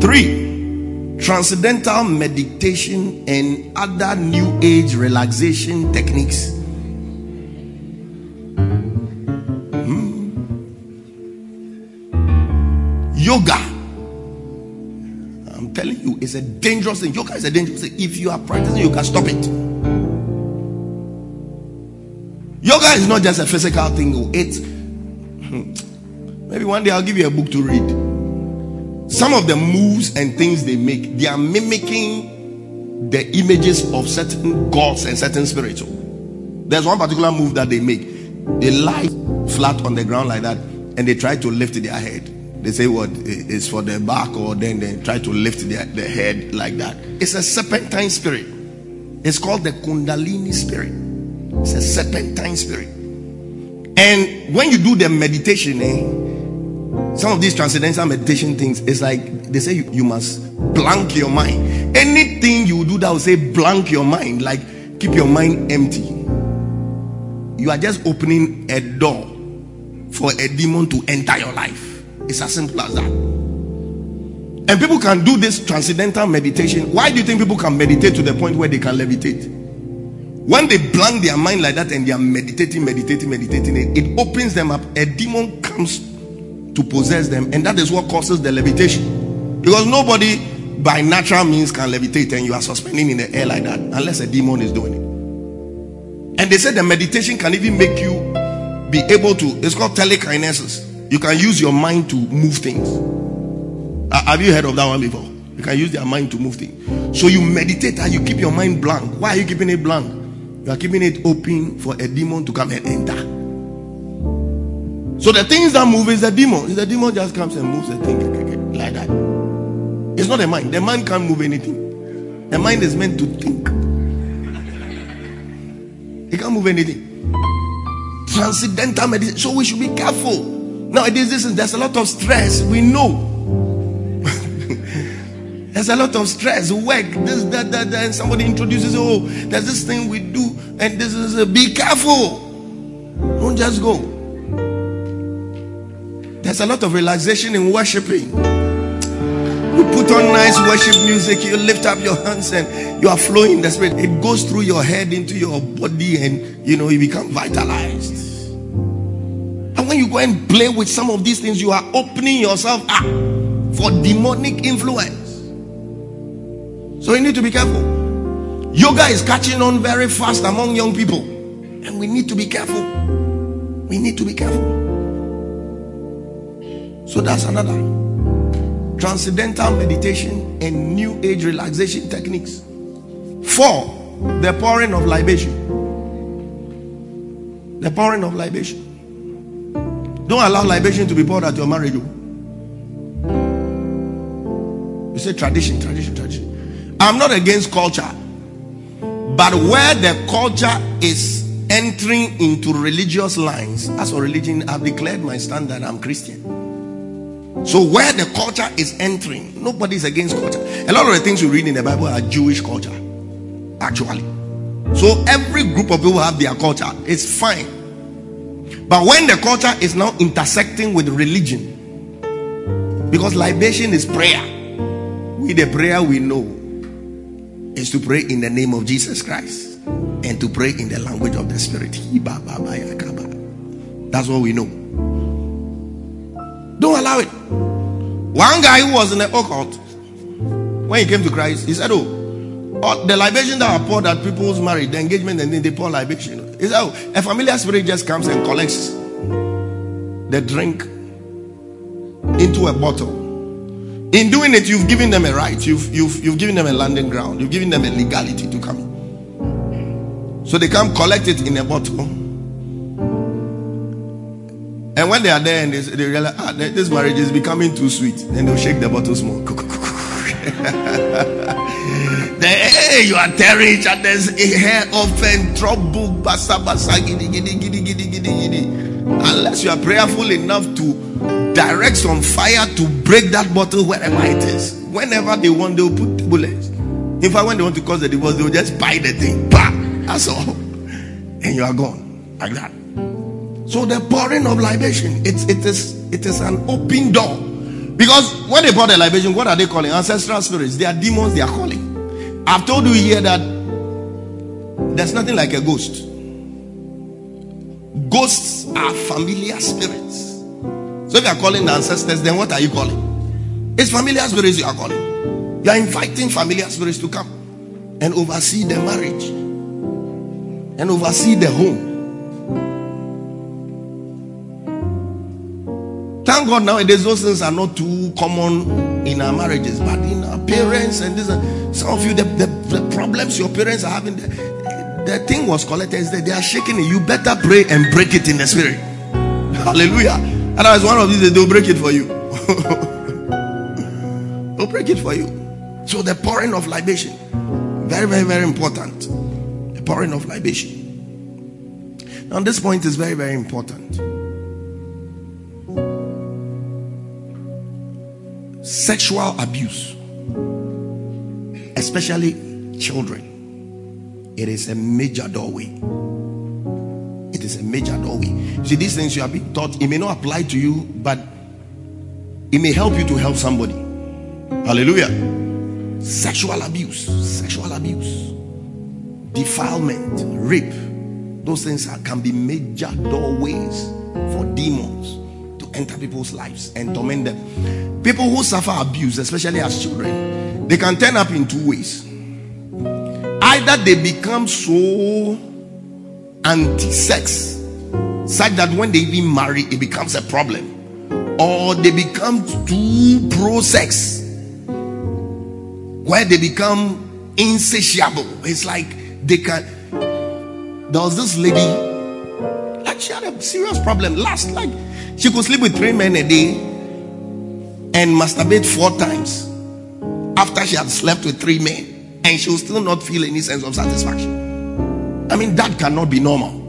Speaker 3: Three, transcendental meditation and other new age relaxation techniques. Hmm. Yoga. Telling you, it's a dangerous thing. Yoga is a dangerous thing. If you are practicing, you can stop it. Yoga is not just a physical thing, oh, it's hmm, maybe one day I'll give you a book to read. Some of the moves and things they make, they are mimicking the images of certain gods and certain spirits. Oh. There's one particular move that they make. They lie flat on the ground like that and they try to lift their head. They say what is for the back, or then they try to lift their, their head like that. It's a serpentine spirit. It's called the Kundalini spirit. It's a serpentine spirit. And when you do the meditation, eh, some of these transcendental meditation things, it's like they say you, you must blank your mind. Anything you do that will say blank your mind, like keep your mind empty. You are just opening a door for a demon to enter your life. It's as simple as that. And people can do this transcendental meditation. Why do you think people can meditate to the point where they can levitate? When they blank their mind like that and they are meditating, meditating, meditating, it, it opens them up. A demon comes to possess them, and that is what causes the levitation. Because nobody by natural means can levitate, and you are suspending in the air like that unless a demon is doing it. And they said the meditation can even make you be able to, it's called telekinesis. You can use your mind to move things. Have you heard of that one before? You can use your mind to move things. So you meditate and you keep your mind blank. Why are you keeping it blank? You are keeping it open for a demon to come and enter. So the things that move is the demon. The demon just comes and moves the thing like that. It's not the mind. The mind can't move anything. The mind is meant to think. It can't move anything. Transcendental meditation. So we should be careful. Nowadays, this is there's a lot of stress. We know. there's a lot of stress, work, this, that, that, that, and somebody introduces, oh, there's this thing we do, and this is a, be careful. Don't just go. There's a lot of relaxation in worshiping. You put on nice worship music, you lift up your hands, and you are flowing in the spirit. It goes through your head into your body, and you know, you become vitalized. When you go and play with some of these things, you are opening yourself up for demonic influence. So you need to be careful. Yoga is catching on very fast among young people, and we need to be careful. We need to be careful. So that's another transcendental meditation and new age relaxation techniques. Four, the pouring of libation. The pouring of libation. Don't allow libation to be poured at your marriage. oh. You say tradition, tradition, tradition. I'm not against culture, but where the culture is entering into religious lines, as for religion, I've declared my stand that I'm Christian. So where the culture is entering, nobody is against culture. A lot of the things we read in the Bible are Jewish culture, actually. So every group of people have their culture. It's fine. But when the culture is now intersecting with religion, because libation is prayer, we the prayer we know is to pray in the name of Jesus Christ and to pray in the language of the Spirit. That's what we know. Don't allow it. One guy who was in the occult, when he came to Christ, he said, Oh, the libation that are poured at people's marriage, the engagement, and then they pour libation. He said, Oh, a familiar spirit just comes and collects the drink into a bottle. In doing it, you've given them a right, you've, you've, you've given them a landing ground, you've given them a legality to come. So they come collect it in a bottle. And when they are there and they, they realize ah, this marriage is becoming too sweet, then they'll shake the bottle small. Hey, you are tearing each other's hair off and trouble. Basa, basa, giddy, giddy, giddy, giddy, giddy, giddy. Unless you are prayerful enough to direct some fire to break that bottle wherever it is. Whenever they want, they'll put bullets. In fact, when they want to cause the divorce, they'll just buy the thing. Bam! That's all. And you are gone. Like that. So the pouring of libation, it's it is it is an open door. Because when they pour the libation, what are they calling? Ancestral spirits. They are demons, they are calling. I've told you here that there's nothing like a ghost. Ghosts are familiar spirits. So if you are calling the ancestors, then what are you calling? It's familiar spirits you are calling. You are inviting familiar spirits to come and oversee the marriage and oversee the home. Thank God nowadays those things are not too common in our marriages, but in our parents and this, uh, some of you, the, the, the problems your parents are having, the, the thing was collected is that they are shaking it. You better pray and break it in the spirit. Hallelujah. Otherwise, one of these they'll break it for you. they'll break it for you. So the pouring of libation, very, very, very important. The pouring of libation. Now, this point is very, very important. Sexual abuse, especially children, it is a major doorway. It is a major doorway. See, these things you have been taught, it may not apply to you, but it may help you to help somebody. Hallelujah. Sexual abuse, sexual abuse, defilement, rape, those things are, can be major doorways for demons enter people's lives and torment them. People who suffer abuse, especially as children, they can turn up in two ways. Either they become so anti sex, such that when they even marry, it becomes a problem, or they become too pro sex, where they become insatiable. It's like they can. Was this lady, like she had a serious problem. Last, like she could sleep with three men a day and masturbate four times after she had slept with three men, and she will still not feel any sense of satisfaction. I mean, that cannot be normal.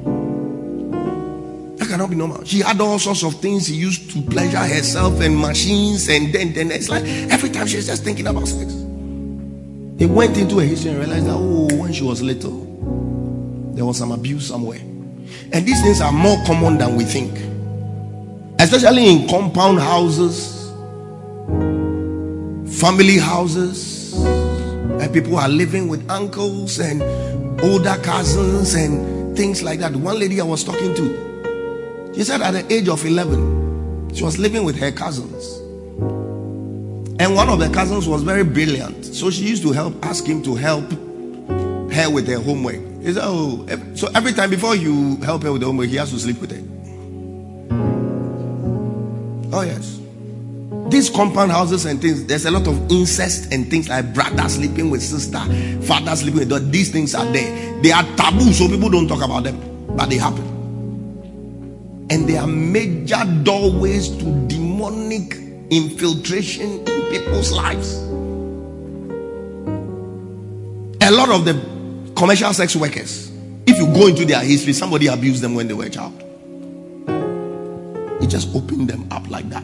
Speaker 3: That cannot be normal. She had all sorts of things she used to pleasure herself and machines, and then, then it's like every time she's just thinking about sex. They went into a history and realized that oh, when she was little, there was some abuse somewhere. And these things are more common than we think, especially in compound houses family houses and people are living with uncles and older cousins and things like that. One lady I was talking to, she said at the age of 11, she was living with her cousins. And one of the cousins was very brilliant. So she used to help, ask him to help her with her homework. He said, Oh, so every time before you help her with the homework, he has to sleep with her. Oh, yes these compound houses and things, there's a lot of incest and things like brother sleeping with sister, father sleeping with daughter. These things are there. They are taboo, so people don't talk about them, but they happen. And they are major doorways to demonic infiltration in people's lives. A lot of the commercial sex workers, if you go into their history, somebody abused them when they were a child. It just opened them up like that.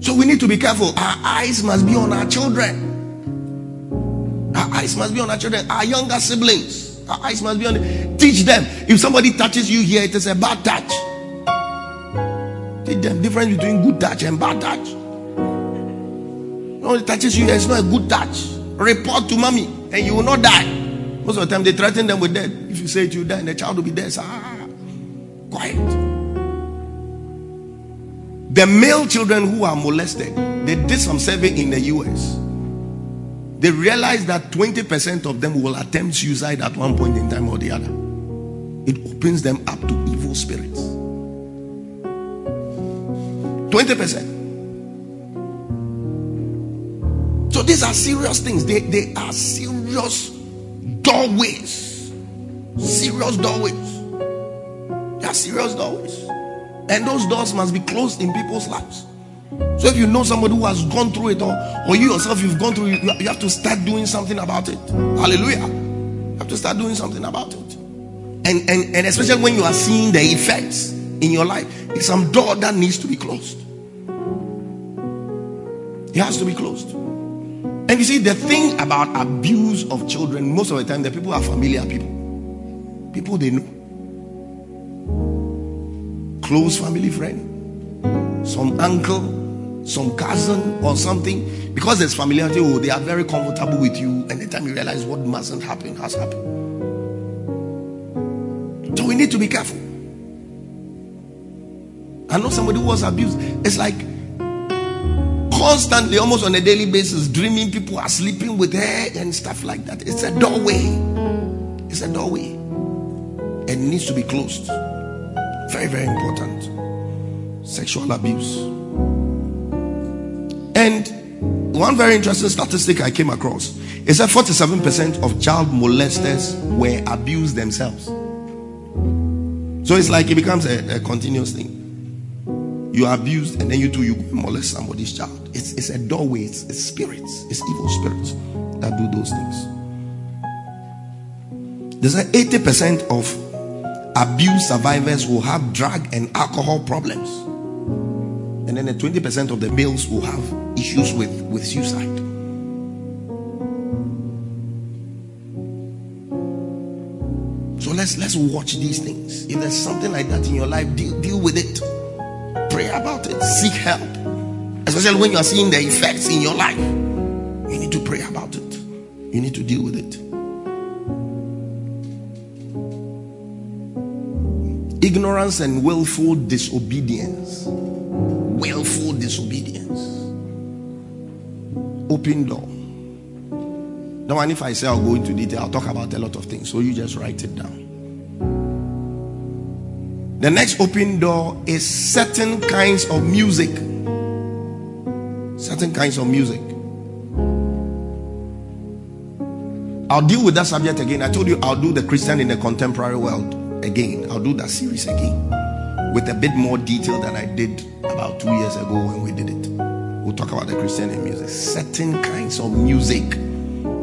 Speaker 3: So we need to be careful. Our eyes must be on our children. Our eyes must be on our children, our younger siblings. Our eyes must be on. Teach them. If somebody touches you here, it is a bad touch. Teach them difference between good touch and bad touch. No, it touches you, it's not a good touch. Report to mommy, and you will not die. Most of the time, they threaten them with death. If you say it, you die, and the child will be dead. Ah, quiet. The male children who are molested, they did some survey in the US. They realized that 20% of them will attempt suicide at one point in time or the other. It opens them up to evil spirits. 20%. So these are serious things. They, they are serious doorways. Serious doorways. Are serious doors. And those doors must be closed in people's lives. So if you know somebody who has gone through it, or, or you yourself you've gone through it, you have to start doing something about it. Hallelujah. You have to start doing something about it. And, and, and especially when you are seeing the effects in your life, it's some door that needs to be closed. It has to be closed. And you see, the thing about abuse of children, most of the time, the people are familiar people. People they know. Close family friend, some uncle, some cousin, or something. Because there's familiarity, oh, they are very comfortable with you. And the time you realize what mustn't happen has happened. So we need to be careful. I know somebody who was abused. It's like constantly, almost on a daily basis, dreaming people are sleeping with her and stuff like that. It's a doorway. It's a doorway. And needs to be closed. Very, very important. Sexual abuse. And one very interesting statistic I came across is that 47% of child molesters were abused themselves. So it's like it becomes a, a continuous thing. You are abused, and then you too you molest somebody's child. It's, it's a doorway, it's, it's spirits, it's evil spirits that do those things. There's an 80% of abuse survivors will have drug and alcohol problems. And then the 20% of the males will have issues with, with suicide. So let's let's watch these things. If there's something like that in your life, deal, deal with it. Pray about it. Seek help. Especially when you are seeing the effects in your life. You need to pray about it. You need to deal with it. Ignorance and willful disobedience. Willful disobedience. Open door. Now, and if I say I'll go into detail, I'll talk about a lot of things. So you just write it down. The next open door is certain kinds of music. Certain kinds of music. I'll deal with that subject again. I told you I'll do the Christian in the contemporary world again. I'll do that series again with a bit more detail than I did about two years ago when we did it. We'll talk about the Christian in music. Certain kinds of music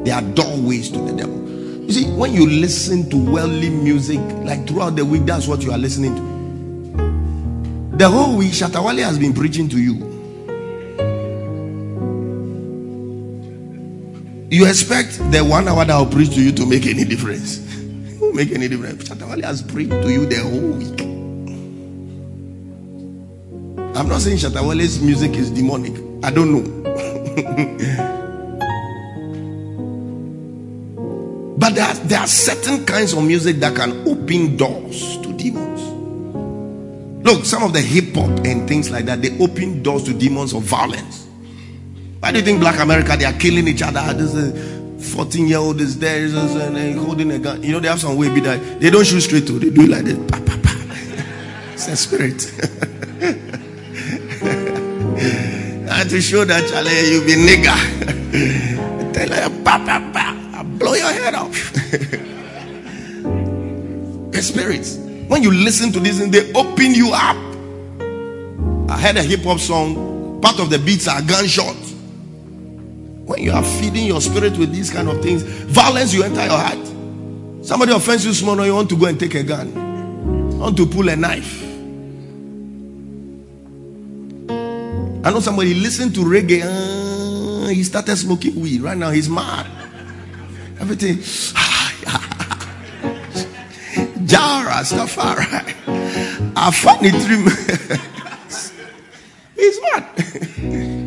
Speaker 3: they are doorways to the devil. You see, when you listen to worldly music, like throughout the week, that's what you are listening to. The whole week, Shatta Wale has been preaching to you. You expect the one hour that I'll preach to you to make any difference? Won't make any difference. Shatta Wale has preached to you the whole week. I'm not saying Shatta Wale's music is demonic. I don't know. But there are, there are certain kinds of music that can open doors to demons. Look, some of the hip hop and things like that, they open doors to demons of violence. Why do you think Black America they are killing each other? This is 14 year old is there and they uh, holding a gun. You know, they have some way be that they don't shoot straight to, they do it like this. Pa, pa, pa. It's a spirit. and to show that Charlie, you be nigger. Tell her, pa, pa, pa I blow your head off. spirits. When you listen to this, and they open you up. I heard a hip hop song. Part of the beats are gunshots. When you are feeding your spirit with these kind of things, violence you enter your heart. Somebody offends you small, you want to go and take a gun. You want to pull a knife. I know somebody listened to reggae. Uh, he started smoking weed. Right now, he's mad. Everything. Jara, Stafari. I found it dream. He's what?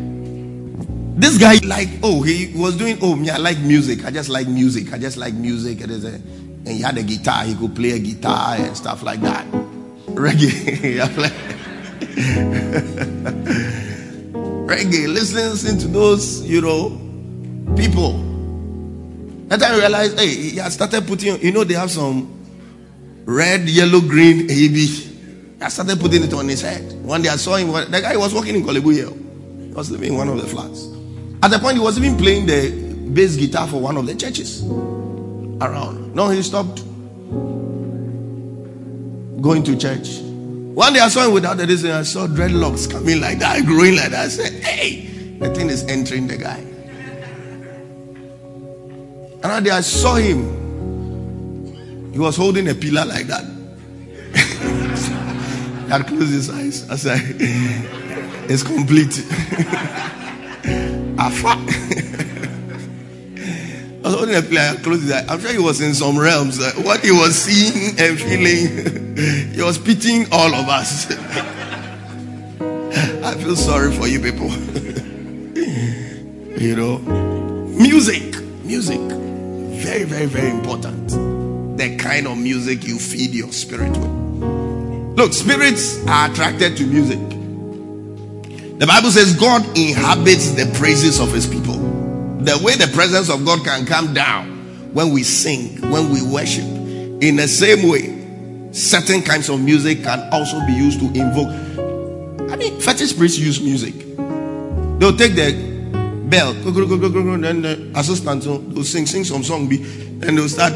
Speaker 3: this guy like oh he was doing oh me I like music. I just like music. I just like music. And, a, and he had a guitar. He could play a guitar and stuff like that. Reggae. Reggae listening to those you know people. That time I realized, hey, he had started putting, you know, they have some red, yellow, green AB. I started putting it on his head. One day I saw him, the guy was working in Korle Bu He was living in one of the flats. At the point, he was even playing the bass guitar for one of the churches around. No, he stopped going to church. One day I saw him without the this, I saw dreadlocks coming like that, growing like that. I said, hey, the thing is entering the guy. Another day I saw him. He was holding a pillar like that. he had closed his eyes. I said, it's complete. Afa. I eyes. I'm sure he was in some realms. Uh, what he was seeing and feeling, he was pitying all of us. I feel sorry for you people. you know, music, music, very, very, very important. The kind of music you feed your spirit with. Look, spirits are attracted to music. The Bible says God inhabits the praises of his people. The way the presence of God can come down when we sing, when we worship. In the same way, certain kinds of music can also be used to invoke. I mean, fetish priests use music. They'll take the bell, then the assistant will sing, sing some song, and they'll start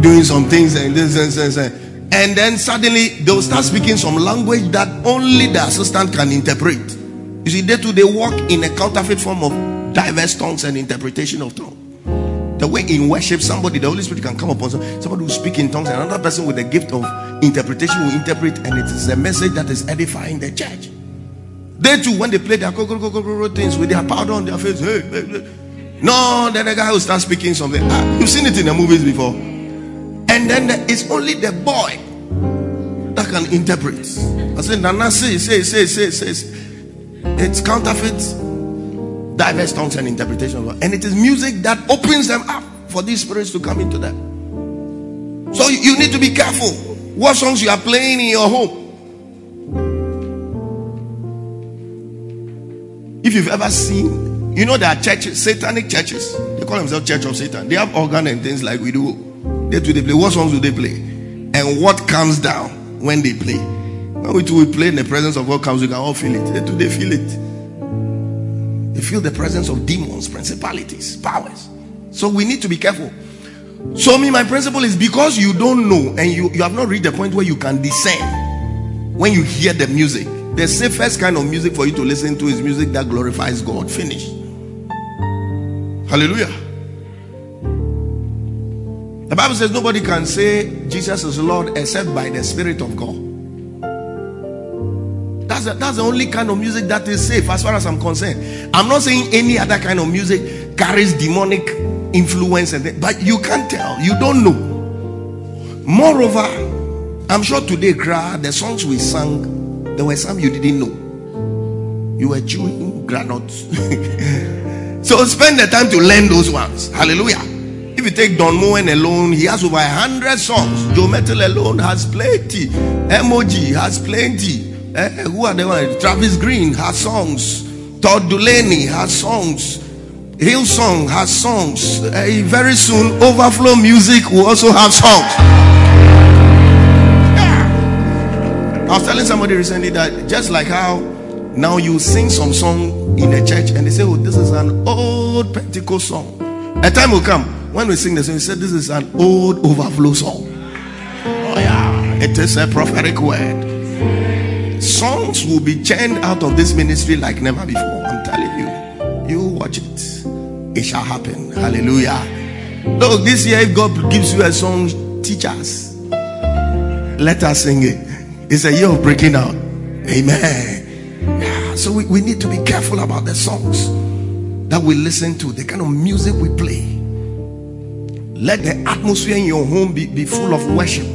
Speaker 3: doing some things and this and, and, and, and then suddenly they'll start speaking some language that only the assistant can interpret. You see, they too they walk in a counterfeit form of diverse tongues and interpretation of tongue. The way in worship, somebody, the Holy Spirit can come upon some, somebody who speak in tongues, and another person with the gift of interpretation will interpret, and it is a message that is edifying the church. They too, when they play their things with their powder on their face, hey, hey, hey. no, then the guy will start speaking something. Ah, you've seen it in the movies before. And then the, it's only the boy that can interpret. I said, Nana, say, say, say, say, say. It's counterfeit diverse tongues and interpretation and it is music that opens them up for these spirits to come into them. So you need to be careful what songs you are playing in your home. If you've ever seen you know there are churches satanic churches. They call themselves church of satan. They have organ and things like we do. They do they play. What songs do they play? And what comes down when they play when we we play in the presence of God comes we can all feel it do they feel it they feel the presence of demons, principalities, powers. So we need to be careful. So, me, my principle is because you don't know and you, you have not reached the point where you can discern when you hear the music. The safest kind of music for you to listen to is music that glorifies God. Finish. Hallelujah. The Bible says nobody can say Jesus is Lord except by the Spirit of God. That's the, that's the only kind of music that is safe as far as I'm concerned. I'm not saying any other kind of music carries demonic influence, and th- but you can't tell. You don't know. Moreover, I'm sure today, cry the songs we sang, there were some you didn't know. You were chewing granuts. so spend the time to learn those ones. Hallelujah. If you take Don Moen alone, he has over a hundred songs. Joe Mettle alone has plenty. Emoji has plenty. Eh, who are the ones? Travis Greene has songs. Todd Dulaney has songs. Hillsong has songs. Eh, very soon, Overflow Music will also have songs. Yeah. I was telling somebody recently that just like how now you sing some song in a church and they say, Oh, this is an old Pentecost song. A time will come when we sing the song, we say, This is an old overflow song. Oh, yeah, it is a prophetic word songs will be churned out of this ministry like never before. I'm telling you. You watch it. It shall happen. Hallelujah. Look, this year, if God gives you a song, teach us. Let us sing it. It's a year of breaking out. Amen. Yeah, so we, we need to be careful about the songs that we listen to, the kind of music we play. Let the atmosphere in your home be, be full of worship.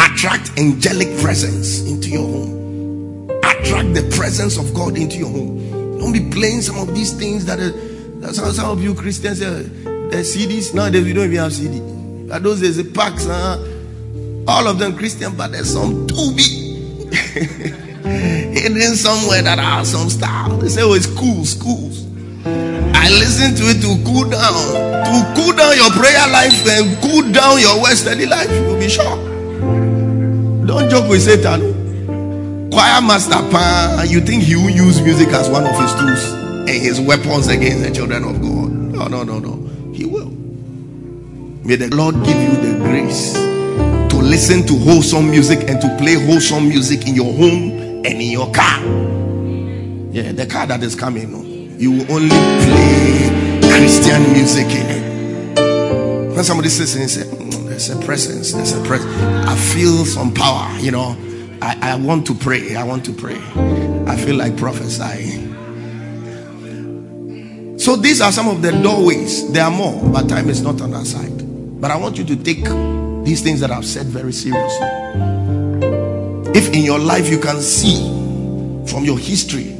Speaker 3: Attract angelic presence into your home attract the presence of God into your home. Don't be playing some of these things that are, that's how some of you Christians uh, the CDs nowadays we don't even have CD. But those days the packs, uh, all of them Christian, but there's some too big hidden somewhere that are some style. They say, oh, it's cool, schools. I listen to it to cool down, to cool down your prayer life and cool down your word life. You'll be sure. Don't joke with Satan choir master pa, you think he will use music as one of his tools and his weapons against the children of God? No, no, no, no. He will. May the Lord give you the grace to listen to wholesome music and to play wholesome music in your home and in your car. Yeah, the car that is coming, no, you will only play Christian music in it. When somebody says and say, "Mm, there's a presence, there's a presence. I feel some power, you know. I, I want to pray. I want to pray. I feel like prophesying. So these are some of the doorways. There are more, but time is not on our side. But I want you to take these things that I've said very seriously. If in your life you can see from your history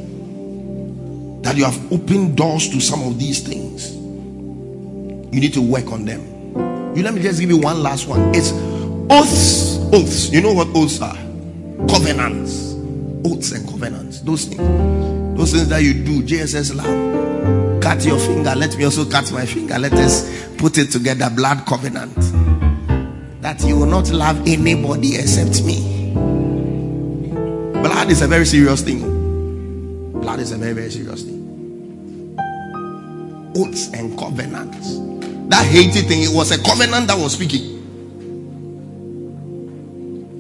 Speaker 3: that you have opened doors to some of these things, you need to work on them. You let me just give you one last one. It's oaths. Oaths. You know what oaths are? Covenants. Oaths and covenants. Those things. Those things that you do. JSS love. Cut your finger. Let me also cut my finger. Let us put it together. Blood covenant. That you will not love anybody except me. Blood is a very serious thing. Blood is a very, very serious thing. Oaths and covenants. That Haiti thing, it was a covenant that was speaking.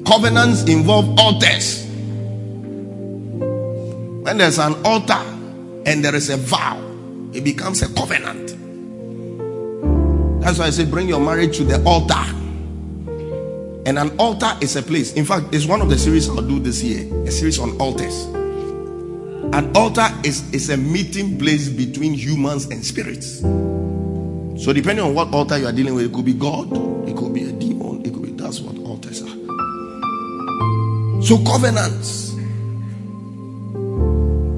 Speaker 3: Covenants involve altars. When there's an altar and there is a vow, it becomes a covenant. That's why I say bring your marriage to the altar. And an altar is a place. In fact, it's one of the series I'll do this year a series on altars. An altar is, is a meeting place between humans and spirits. So, depending on what altar you are dealing with, it could be God, it could be a So, covenants,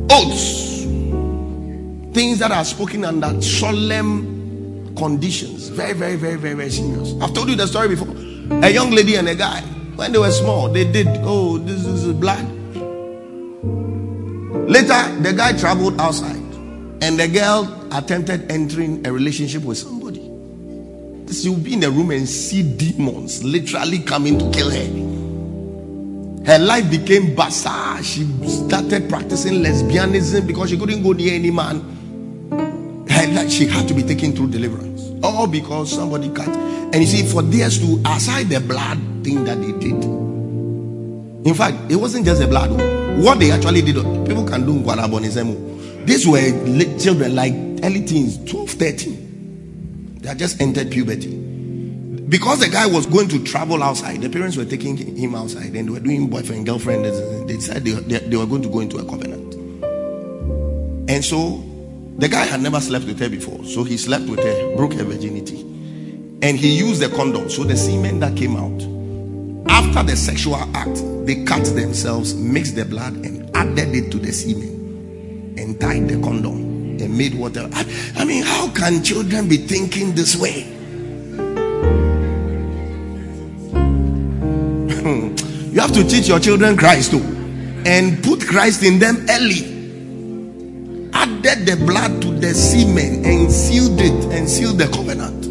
Speaker 3: oaths, things that are spoken under solemn conditions, very, very, very, very, very serious. I've told you the story before. A young lady and a guy, when they were small, they did, oh, this is blood. Later, the guy traveled outside and the girl attempted entering a relationship with somebody. She'll be in a room and see demons literally coming to kill her. Her life became bizarre. She started practicing lesbianism because she couldn't go near any man. Her life, she had to be taken through deliverance. All because somebody cut. And you see, for theirs to, aside the blood thing that they did, in fact, it wasn't just the blood. What they actually did, people can do Nkwanabonizemu. These were children like early teens, 12, 13. They had just entered puberty. Because the guy was going to travel outside, the parents were taking him outside and they were doing boyfriend, girlfriend. They decided they, they, they were going to go into a covenant. And so the guy had never slept with her before. So he slept with her, broke her virginity. And he used the condom. So the semen that came out, after the sexual act, they cut themselves, mixed the blood, and added it to the semen and tied the condom and made water. I, I mean, how can children be thinking this way? Have to teach your children Christ too and put Christ in them early. Added the blood to the semen and sealed it and sealed the covenant.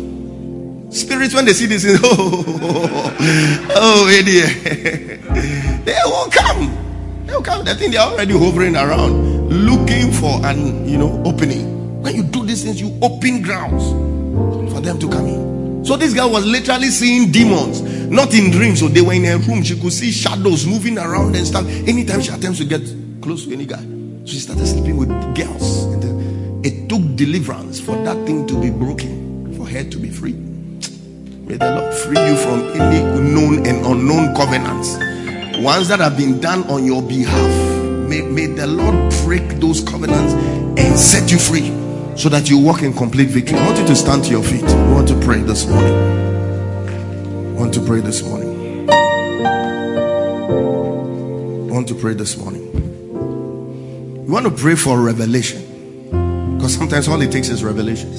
Speaker 3: Spirits, when they see this, oh, oh, oh, oh, idiot. they will come. They will come. They think they're already hovering around looking for an you know opening. When you do these things, you open grounds for them to come in. So this girl was literally seeing demons, not in dreams. So they were in her room. She could see shadows moving around and stuff. Anytime she attempts to get close to any guy, she started sleeping with girls. And then it took deliverance for that thing to be broken, for her to be free. May the Lord free you from any known and unknown covenants. Ones that have been done on your behalf. May, may the Lord break those covenants and set you free so that you walk in complete victory. I want you to stand to your feet. I want to pray this morning. I want to pray this morning. I want to pray this morning. You want to pray for revelation because sometimes all it takes is revelation.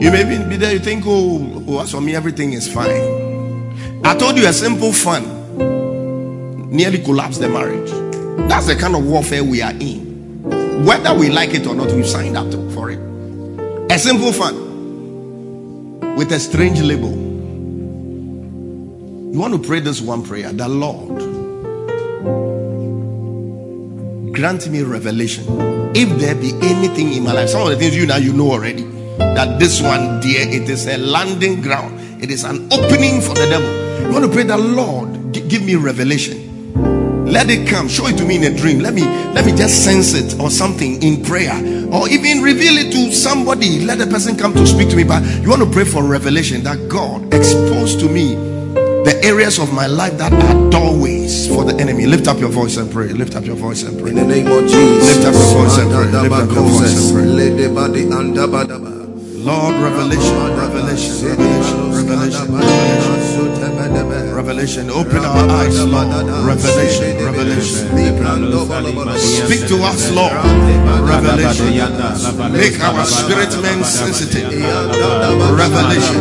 Speaker 3: You may be there, you think, oh, oh, as for me, everything is fine. I told you a simple fun nearly collapsed the marriage. That's the kind of warfare we are in. Whether we like it or not, we've signed up for it. A simple fun with a strange label. You want to pray this one prayer the Lord grant me revelation. If there be anything in my life, some of the things you now you know already that this one, dear, it is a landing ground.
Speaker 4: It is an opening for the devil. You want to pray that Lord, gi- give me revelation. Let it come. Show it to me in a dream. Let me let me just sense it or something in prayer. Or even reveal it to somebody. Let the person come to speak to me. But you want to pray for revelation that God expose to me the areas of my life that are doorways for the enemy. Lift up your voice and pray. Lift up your voice and pray.
Speaker 5: In the name of Jesus.
Speaker 4: Lift up your voice and pray. Lift up your voice and pray. Lord, revelation, revelation, revelation, revelation, revelation. Open our eyes, Lord. Revelation, revelation. Speak to us, Lord. Revelation. Make our spirit men sensitive. Revelation.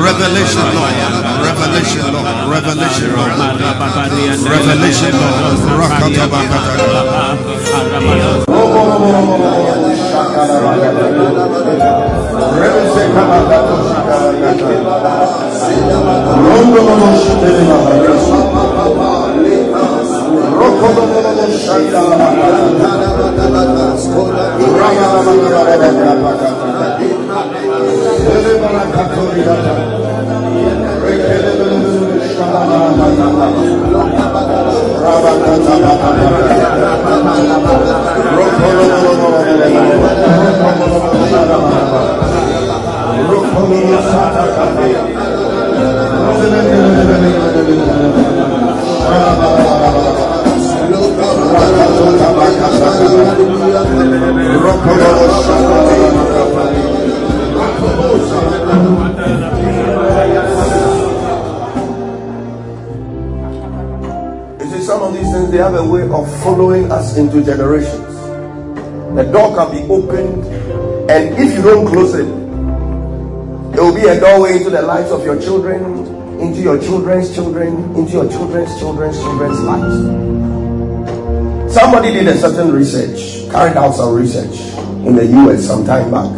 Speaker 4: Revelation, Lord. Revelation, Lord. Revelation, Lord. Revelation, Lord. Rakatabakataka.
Speaker 3: You these things they have a way of following us into generations. The door can be opened, and if you don't close it, there will be a doorway into the lives of your children, into your children's children, into your children's children's children's lives. Somebody did a certain research, carried out some research in the US some time back.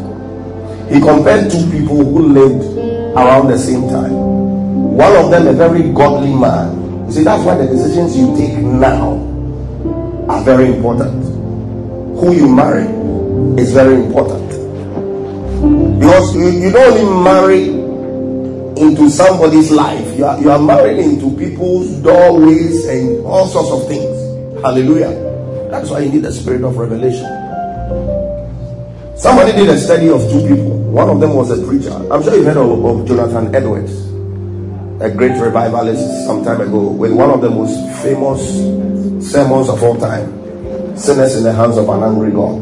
Speaker 3: He compared two people who lived around the same time. One of them, a very godly man. You see, that's why the decisions you take now are very important. Who you marry is very important. Because you, you don't only marry into somebody's life, you are, you are married into people's doorways and all sorts of things. Hallelujah. That's why you need the spirit of revelation. Somebody did a study of two people. One of them was a preacher. I'm sure you've heard of, of Jonathan Edwards, a great revivalist some time ago, with one of the most famous sermons of all time Sinners in the Hands of an Angry God.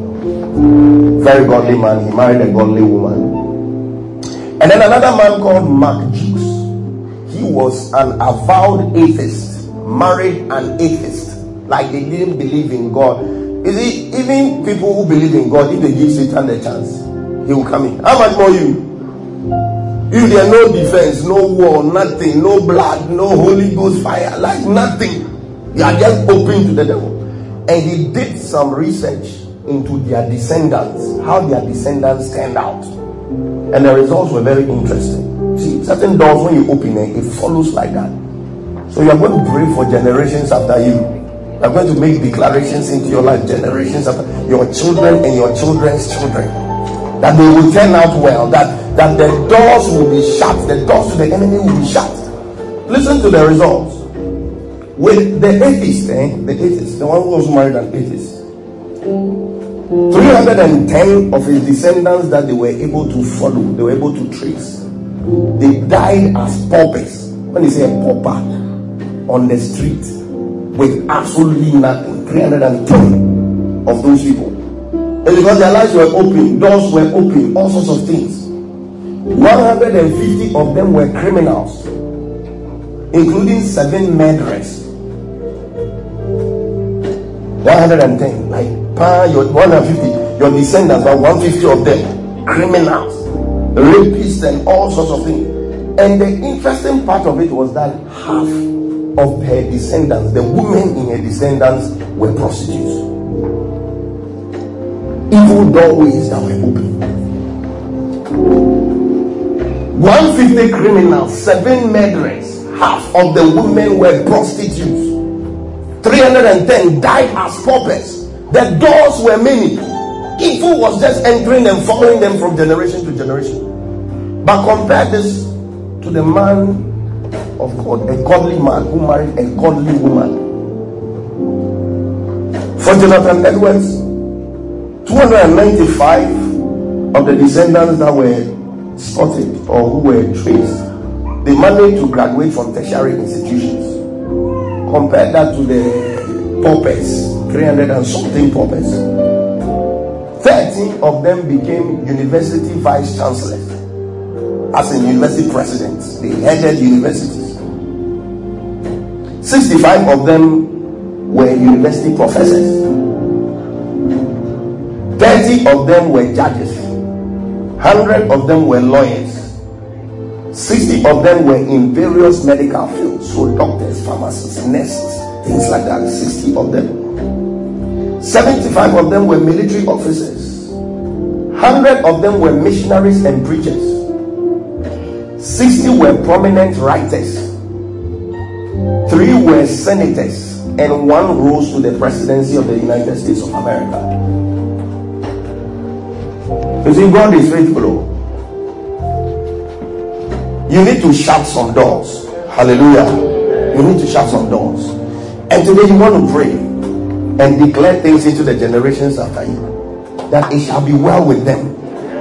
Speaker 3: Very godly man. He married a godly woman. And then another man called Max Jukes. He was an avowed atheist, married an atheist. Like they didn't believe in God. You see, even people who believe in God, if they give Satan a chance, he will come in. How much more you? You there are no defense, no war, nothing, no blood, no Holy Ghost fire, like nothing. You are just open to the devil. And he did some research into their descendants, how their descendants turned out. And the results were very interesting. See, certain doors when you open it, it follows like that. So you are going to pray for generations after you. You are going to make declarations into your life, generations after your children and your children's children. That they will turn out well, that, that the doors will be shut, the doors to the enemy will be shut. Listen to the results. With the atheist, eh? the atheist, the one who was married an atheist, 310 of his descendants that they were able to follow, they were able to trace, they died as paupers. When you say a pauper, on the street with absolutely nothing. 310 of those people. And because their lives were open, doors were open, all sorts of things. 150 of them were criminals, including seven murderers. 110, like pa, your 150, your descendants are 150 of them, criminals, rapists, and all sorts of things. And the interesting part of it was that half of her descendants, the women in her descendants, were prostitutes. Evil doorways that were open. 150 criminals, seven murderers, half of the women were prostitutes. 310 died as paupers. The doors were many. Evil was just entering and following them from generation to generation. But compare this to the man of God, a godly man who married a godly woman. For Jonathan Edwards, 295 of the descendants that were spotted or who were traced, they managed to graduate from tertiary institutions. Compare that to the paupers, 300 and something paupers. 30 of them became university vice chancellors, as in university presidents. They headed universities. 65 of them were university professors. 30 of them were judges. 100 of them were lawyers. 60 of them were in various medical fields. So, doctors, pharmacists, nurses, things like that. 60 of them. 75 of them were military officers. 100 of them were missionaries and preachers. 60 were prominent writers. Three were senators. And one rose to the presidency of the United States of America. You see, God is faithful. oh. You need to shut some doors. Hallelujah. You need to shut some doors. And today you want to pray and declare things into the generations after you that it shall be well with them.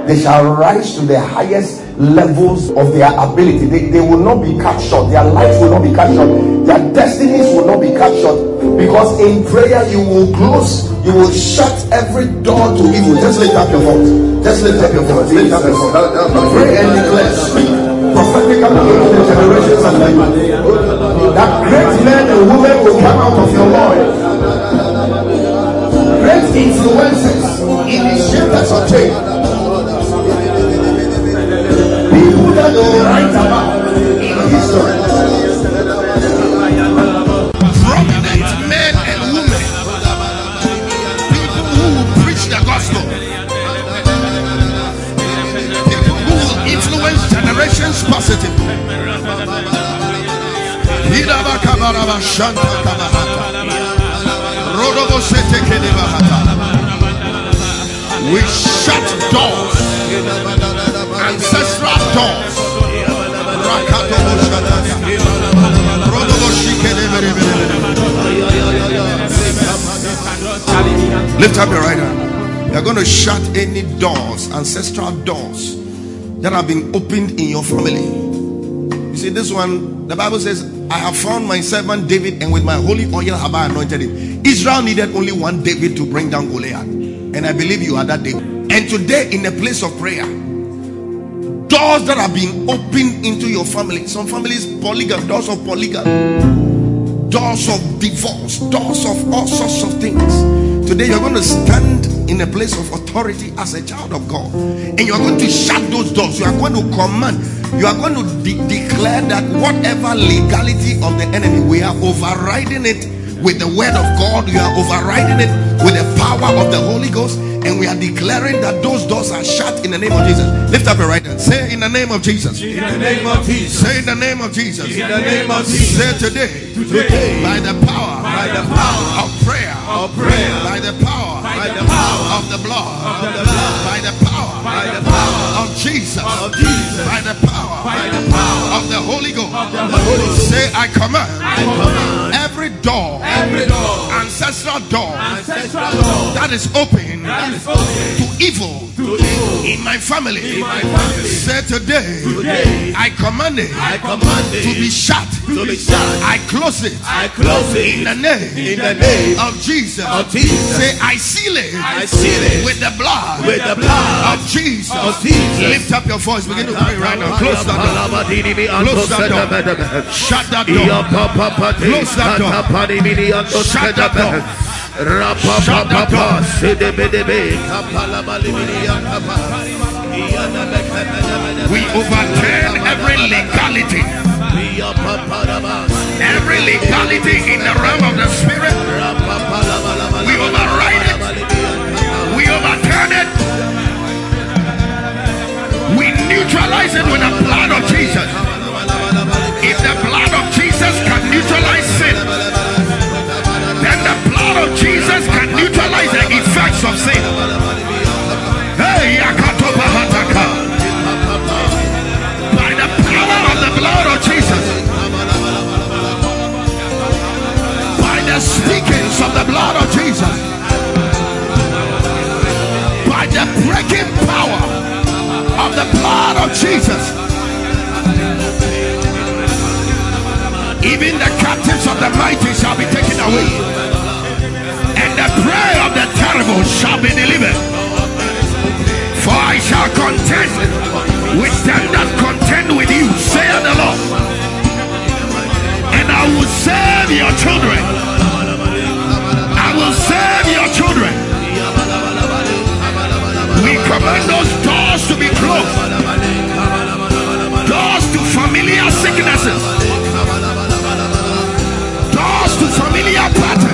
Speaker 3: They shall rise to the highest levels of their ability. They, they will not be cut short. Their lives will not be cut short. Their destinies will not be cut short. Because in prayer you will close, you will shut every door to evil. Just lift up your voice. Just lift up your voice. Lift up your voice. Pray and declare. Speak prophetically into the generations after you. That great men and women will come out of your loins. Great influences, initiators of change. People that will write about
Speaker 1: kedebahata. We shut doors, ancestral doors. Lift up your right hand. You are going to shut any doors, ancestral doors that have been opened in your family. You see, this one, the Bible says, I have found my servant David, and with my holy oil have I anointed him. Israel needed only one David to bring down Goliath. And I believe you are that David. And today, in a place of prayer, doors that are being opened into your family, some families, polygamy, doors of polygamy, doors of divorce, doors of all sorts of things. Today, you're going to stand in a place of authority as a child of God, and you are going to shut those doors. You are going to command, you are going to de- declare that whatever legality of the enemy, we are overriding it with the word of God, you are overriding it with the power of the Holy Ghost, and we are declaring that those doors are shut in the name of Jesus. Lift up your right hand. Say in the name of Jesus.
Speaker 4: In the name of Jesus.
Speaker 1: Say in the name of Jesus.
Speaker 4: In the name of Jesus.
Speaker 1: Say today.
Speaker 4: Today.
Speaker 1: By the power.
Speaker 4: By the power
Speaker 1: of prayer.
Speaker 4: of prayer.
Speaker 1: By the power.
Speaker 4: By the power
Speaker 1: of the blood. By the power.
Speaker 4: By the power
Speaker 1: of Jesus. By the power.
Speaker 4: By the power
Speaker 1: of the Holy Ghost. Say I command.
Speaker 4: I command
Speaker 1: Every door.
Speaker 4: every door,
Speaker 1: Ancestral door.
Speaker 4: ancestral door
Speaker 1: That is open
Speaker 4: that is open
Speaker 1: to evil
Speaker 4: to evil
Speaker 1: in my family.
Speaker 4: in my family.
Speaker 1: Say today.
Speaker 4: Today,
Speaker 1: I command it
Speaker 4: I command it
Speaker 1: to be shut.
Speaker 4: to be shut.
Speaker 1: I close it.
Speaker 4: I close
Speaker 1: In the name
Speaker 4: in the name
Speaker 1: of Jesus.
Speaker 4: of Jesus.
Speaker 1: Say, I seal it
Speaker 4: I seal it
Speaker 1: with the blood
Speaker 4: with the blood
Speaker 1: of Jesus.
Speaker 4: of Jesus.
Speaker 1: Lift up your voice. Begin to pray right now. Close that door. Close that door. Shut that door. Close that door. Shut that door. Shut that door. We overturn every legality. Every legality in the realm of the spirit. We override it. We overturn it. We neutralize it with the blood of Jesus. blood of Jesus can neutralize the effects of sin. Hey, By the power of the blood of Jesus. By the speakings of the blood of Jesus. By the breaking power of the blood of Jesus. Even the captives of the mighty shall be taken away prey of the terrible shall be delivered. For I shall contend with them that contend with you, saith the Lord. And I will save your children. I will save your children. We command those doors to be closed. Doors to familiar sicknesses. Doors to familiar patterns.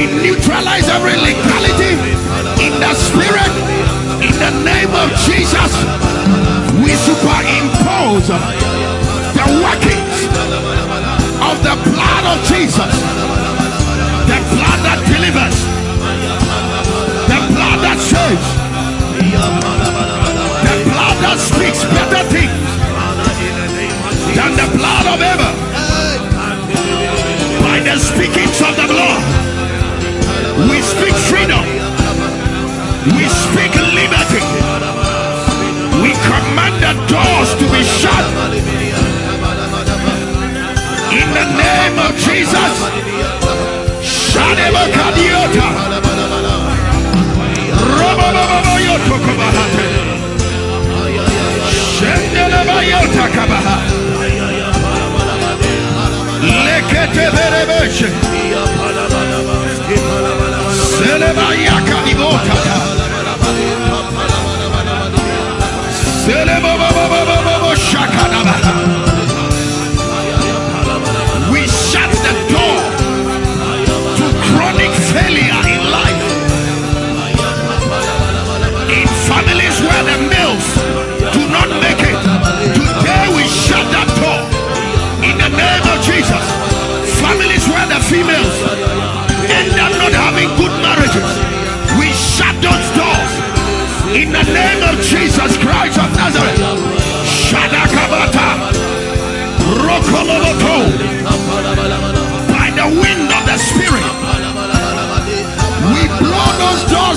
Speaker 1: We neutralize every legality in the spirit. In the name of Jesus, we superimpose the workings of the blood of Jesus. The blood that delivers. The blood that saves. Se le vaya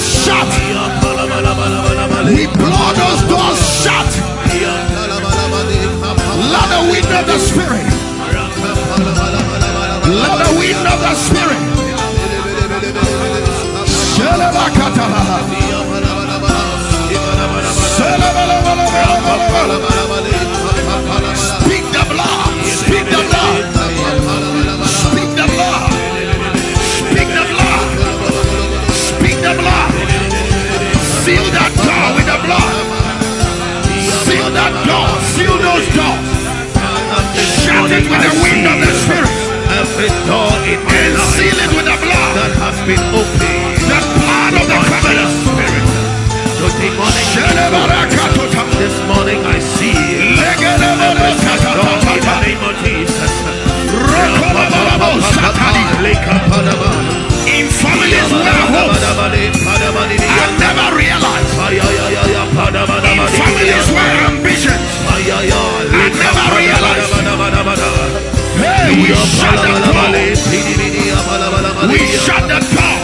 Speaker 1: shut. We blow those doors shut. Let the wind of the Spirit. Let the wind of the Spirit. Shelebakataha. Blood. Seal that door. Seal those doors. Shut it with the wind of the Spirit.
Speaker 3: Every door in
Speaker 1: And seal it with the blood.
Speaker 3: that has been opened
Speaker 1: The blood of the covenant.
Speaker 3: spirit to demonic
Speaker 1: Shelebarakatota.
Speaker 3: This morning I see every door in the name of Jesus.
Speaker 1: In families where hopes are never realized. In families where ambitions are never realized. Hey, we shut the door. We shut the door.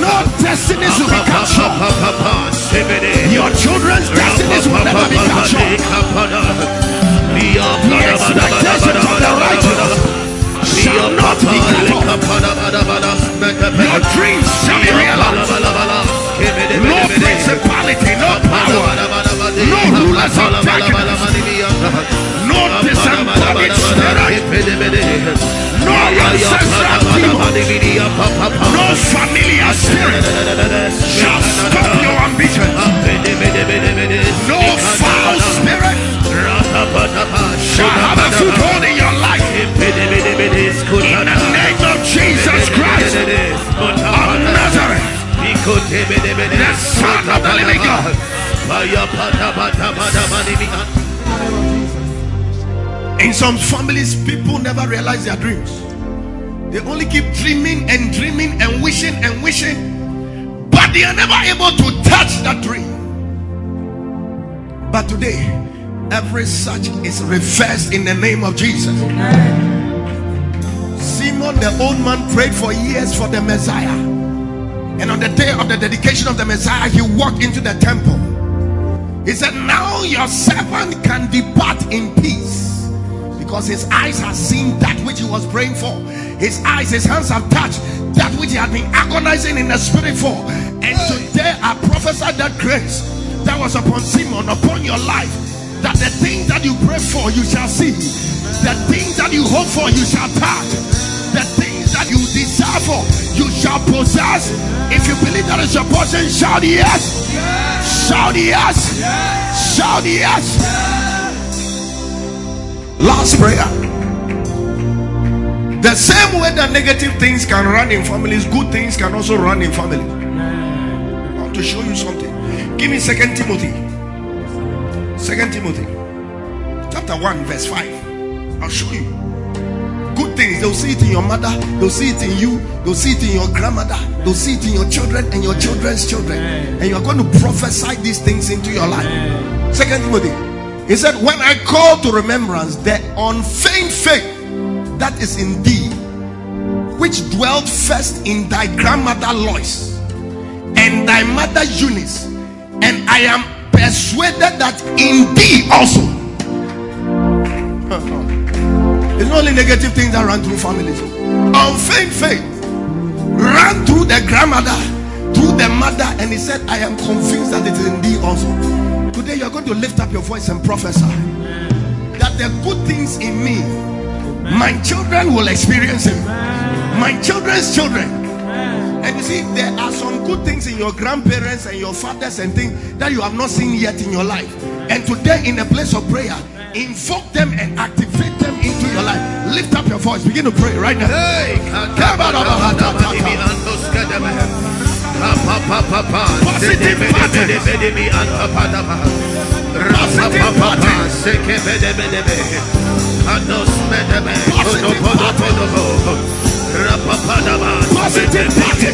Speaker 3: No destinies will be short. Your children's destinies will never be short. The expectations of the righteous shall not be cut. Your dreams shall be realized. No principality, no power, no rulers of darkness, no disembodied spirit, no ancestral demon, no familiar spirit shall stop your ambition. No foul spirit shall have a foothold in your life. In the name of Jesus Christ of Nazareth, the Son of the Living God. In some families, people never realize their dreams. They only keep dreaming and dreaming and wishing and wishing, but they are never able to touch that dream. But today, every such is reversed in the name of Jesus. Simon, the old man, prayed for years for the Messiah. And on the day of the dedication of the Messiah, he walked into the temple. He said, Now your servant can depart in peace because his eyes have seen that which he was praying for. His eyes, his hands have touched that which he had been agonizing in the spirit for. And today I prophesy that grace that was upon Simon, upon your life, that the things that you pray for, you shall see. The things that you hope for, you shall touch. The things that you desire for, you shall possess. If you believe that is your portion, shout yes. Shout yes. Shout yes. Last prayer. The same way that negative things can run in families, good things can also run in families. I want to show you something. Give me Second Timothy. Second Timothy, chapter 1, verse 5. I'll show you. Good things, they'll see it in your mother, they'll see it in you, they'll see it in your grandmother, they'll see it in your children and your children's children. And you're going to prophesy these things into your life. Second Timothy, he said, When I call to remembrance the unfeigned faith that is in thee, which dwelt first in thy grandmother Lois and thy mother Eunice, and I am persuaded that in thee also. it's not only negative things that run through families. Unfeigned faith ran through the grandmother, through the mother, and he said, I am convinced that it is in thee also. Today you are going to lift up your voice and prophesy that the good things in me, my children will experience it. My children's children. And you see, there are some good things in your grandparents and your fathers and things that you have not seen yet in your life. And today, in a place of prayer, invoke them and activate them into your life. Lift up your voice, begin to pray right now. Positive Positive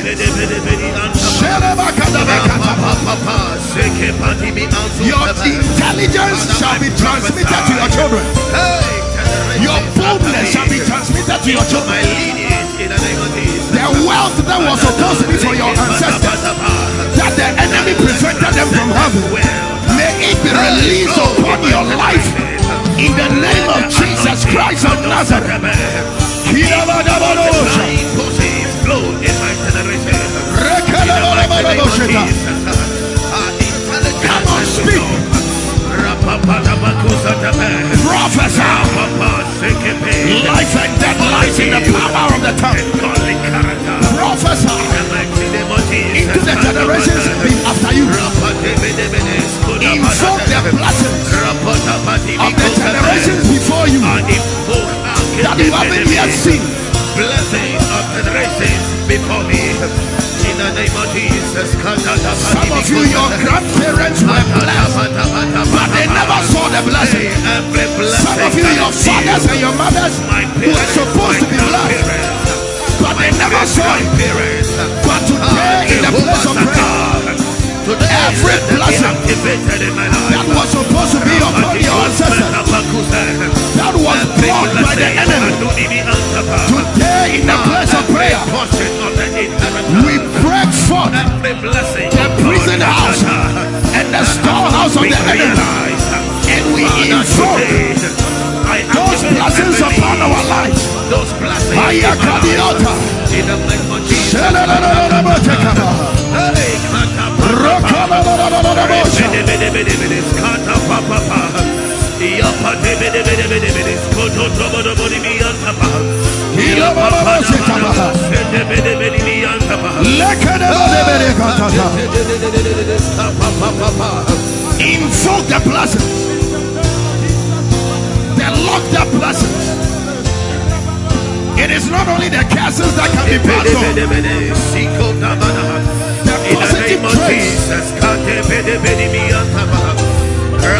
Speaker 3: Your intelligence shall be transmitted to your children. Your boldness shall be transmitted to your children. The wealth that was supposed to be for your ancestors, that the enemy prevented them from having, may it be released upon your life in the name of Jesus Christ of Nazareth. Come on, speak. Prophesy. Life and death lies in the power of the tongue. Prophesy into the generations after you. Invoke the blessings of the generations before you that you haven't yet seen.
Speaker 1: Blessings of generations name of Jesus.
Speaker 3: Some of you, your grandparents were blessed, but they never saw the blessing. Some of you, your fathers and your mothers were supposed to be blessed, but they never saw it. But today, in Every
Speaker 1: Let them be
Speaker 3: blessing
Speaker 1: activated in my life.
Speaker 3: that was supposed to be upon your ancestors, that was blocked by the enemy, today in the place of prayer, we break forth the prison house and the storehouse of the enemy, and we invoke those blessings upon our lives.
Speaker 1: Those blessings.
Speaker 3: Aya Kadiota.
Speaker 1: In
Speaker 3: Invoke the blessings, the locked up blessings. It is not only the curses that can be passed on, the
Speaker 1: the
Speaker 3: positive traits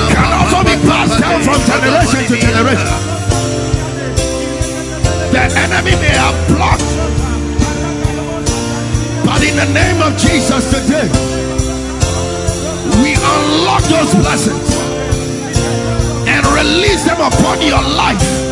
Speaker 3: can also be passed down from generation to generation. The enemy may have blocked, but in the name of Jesus today, we unlock those blessings and release them upon your life.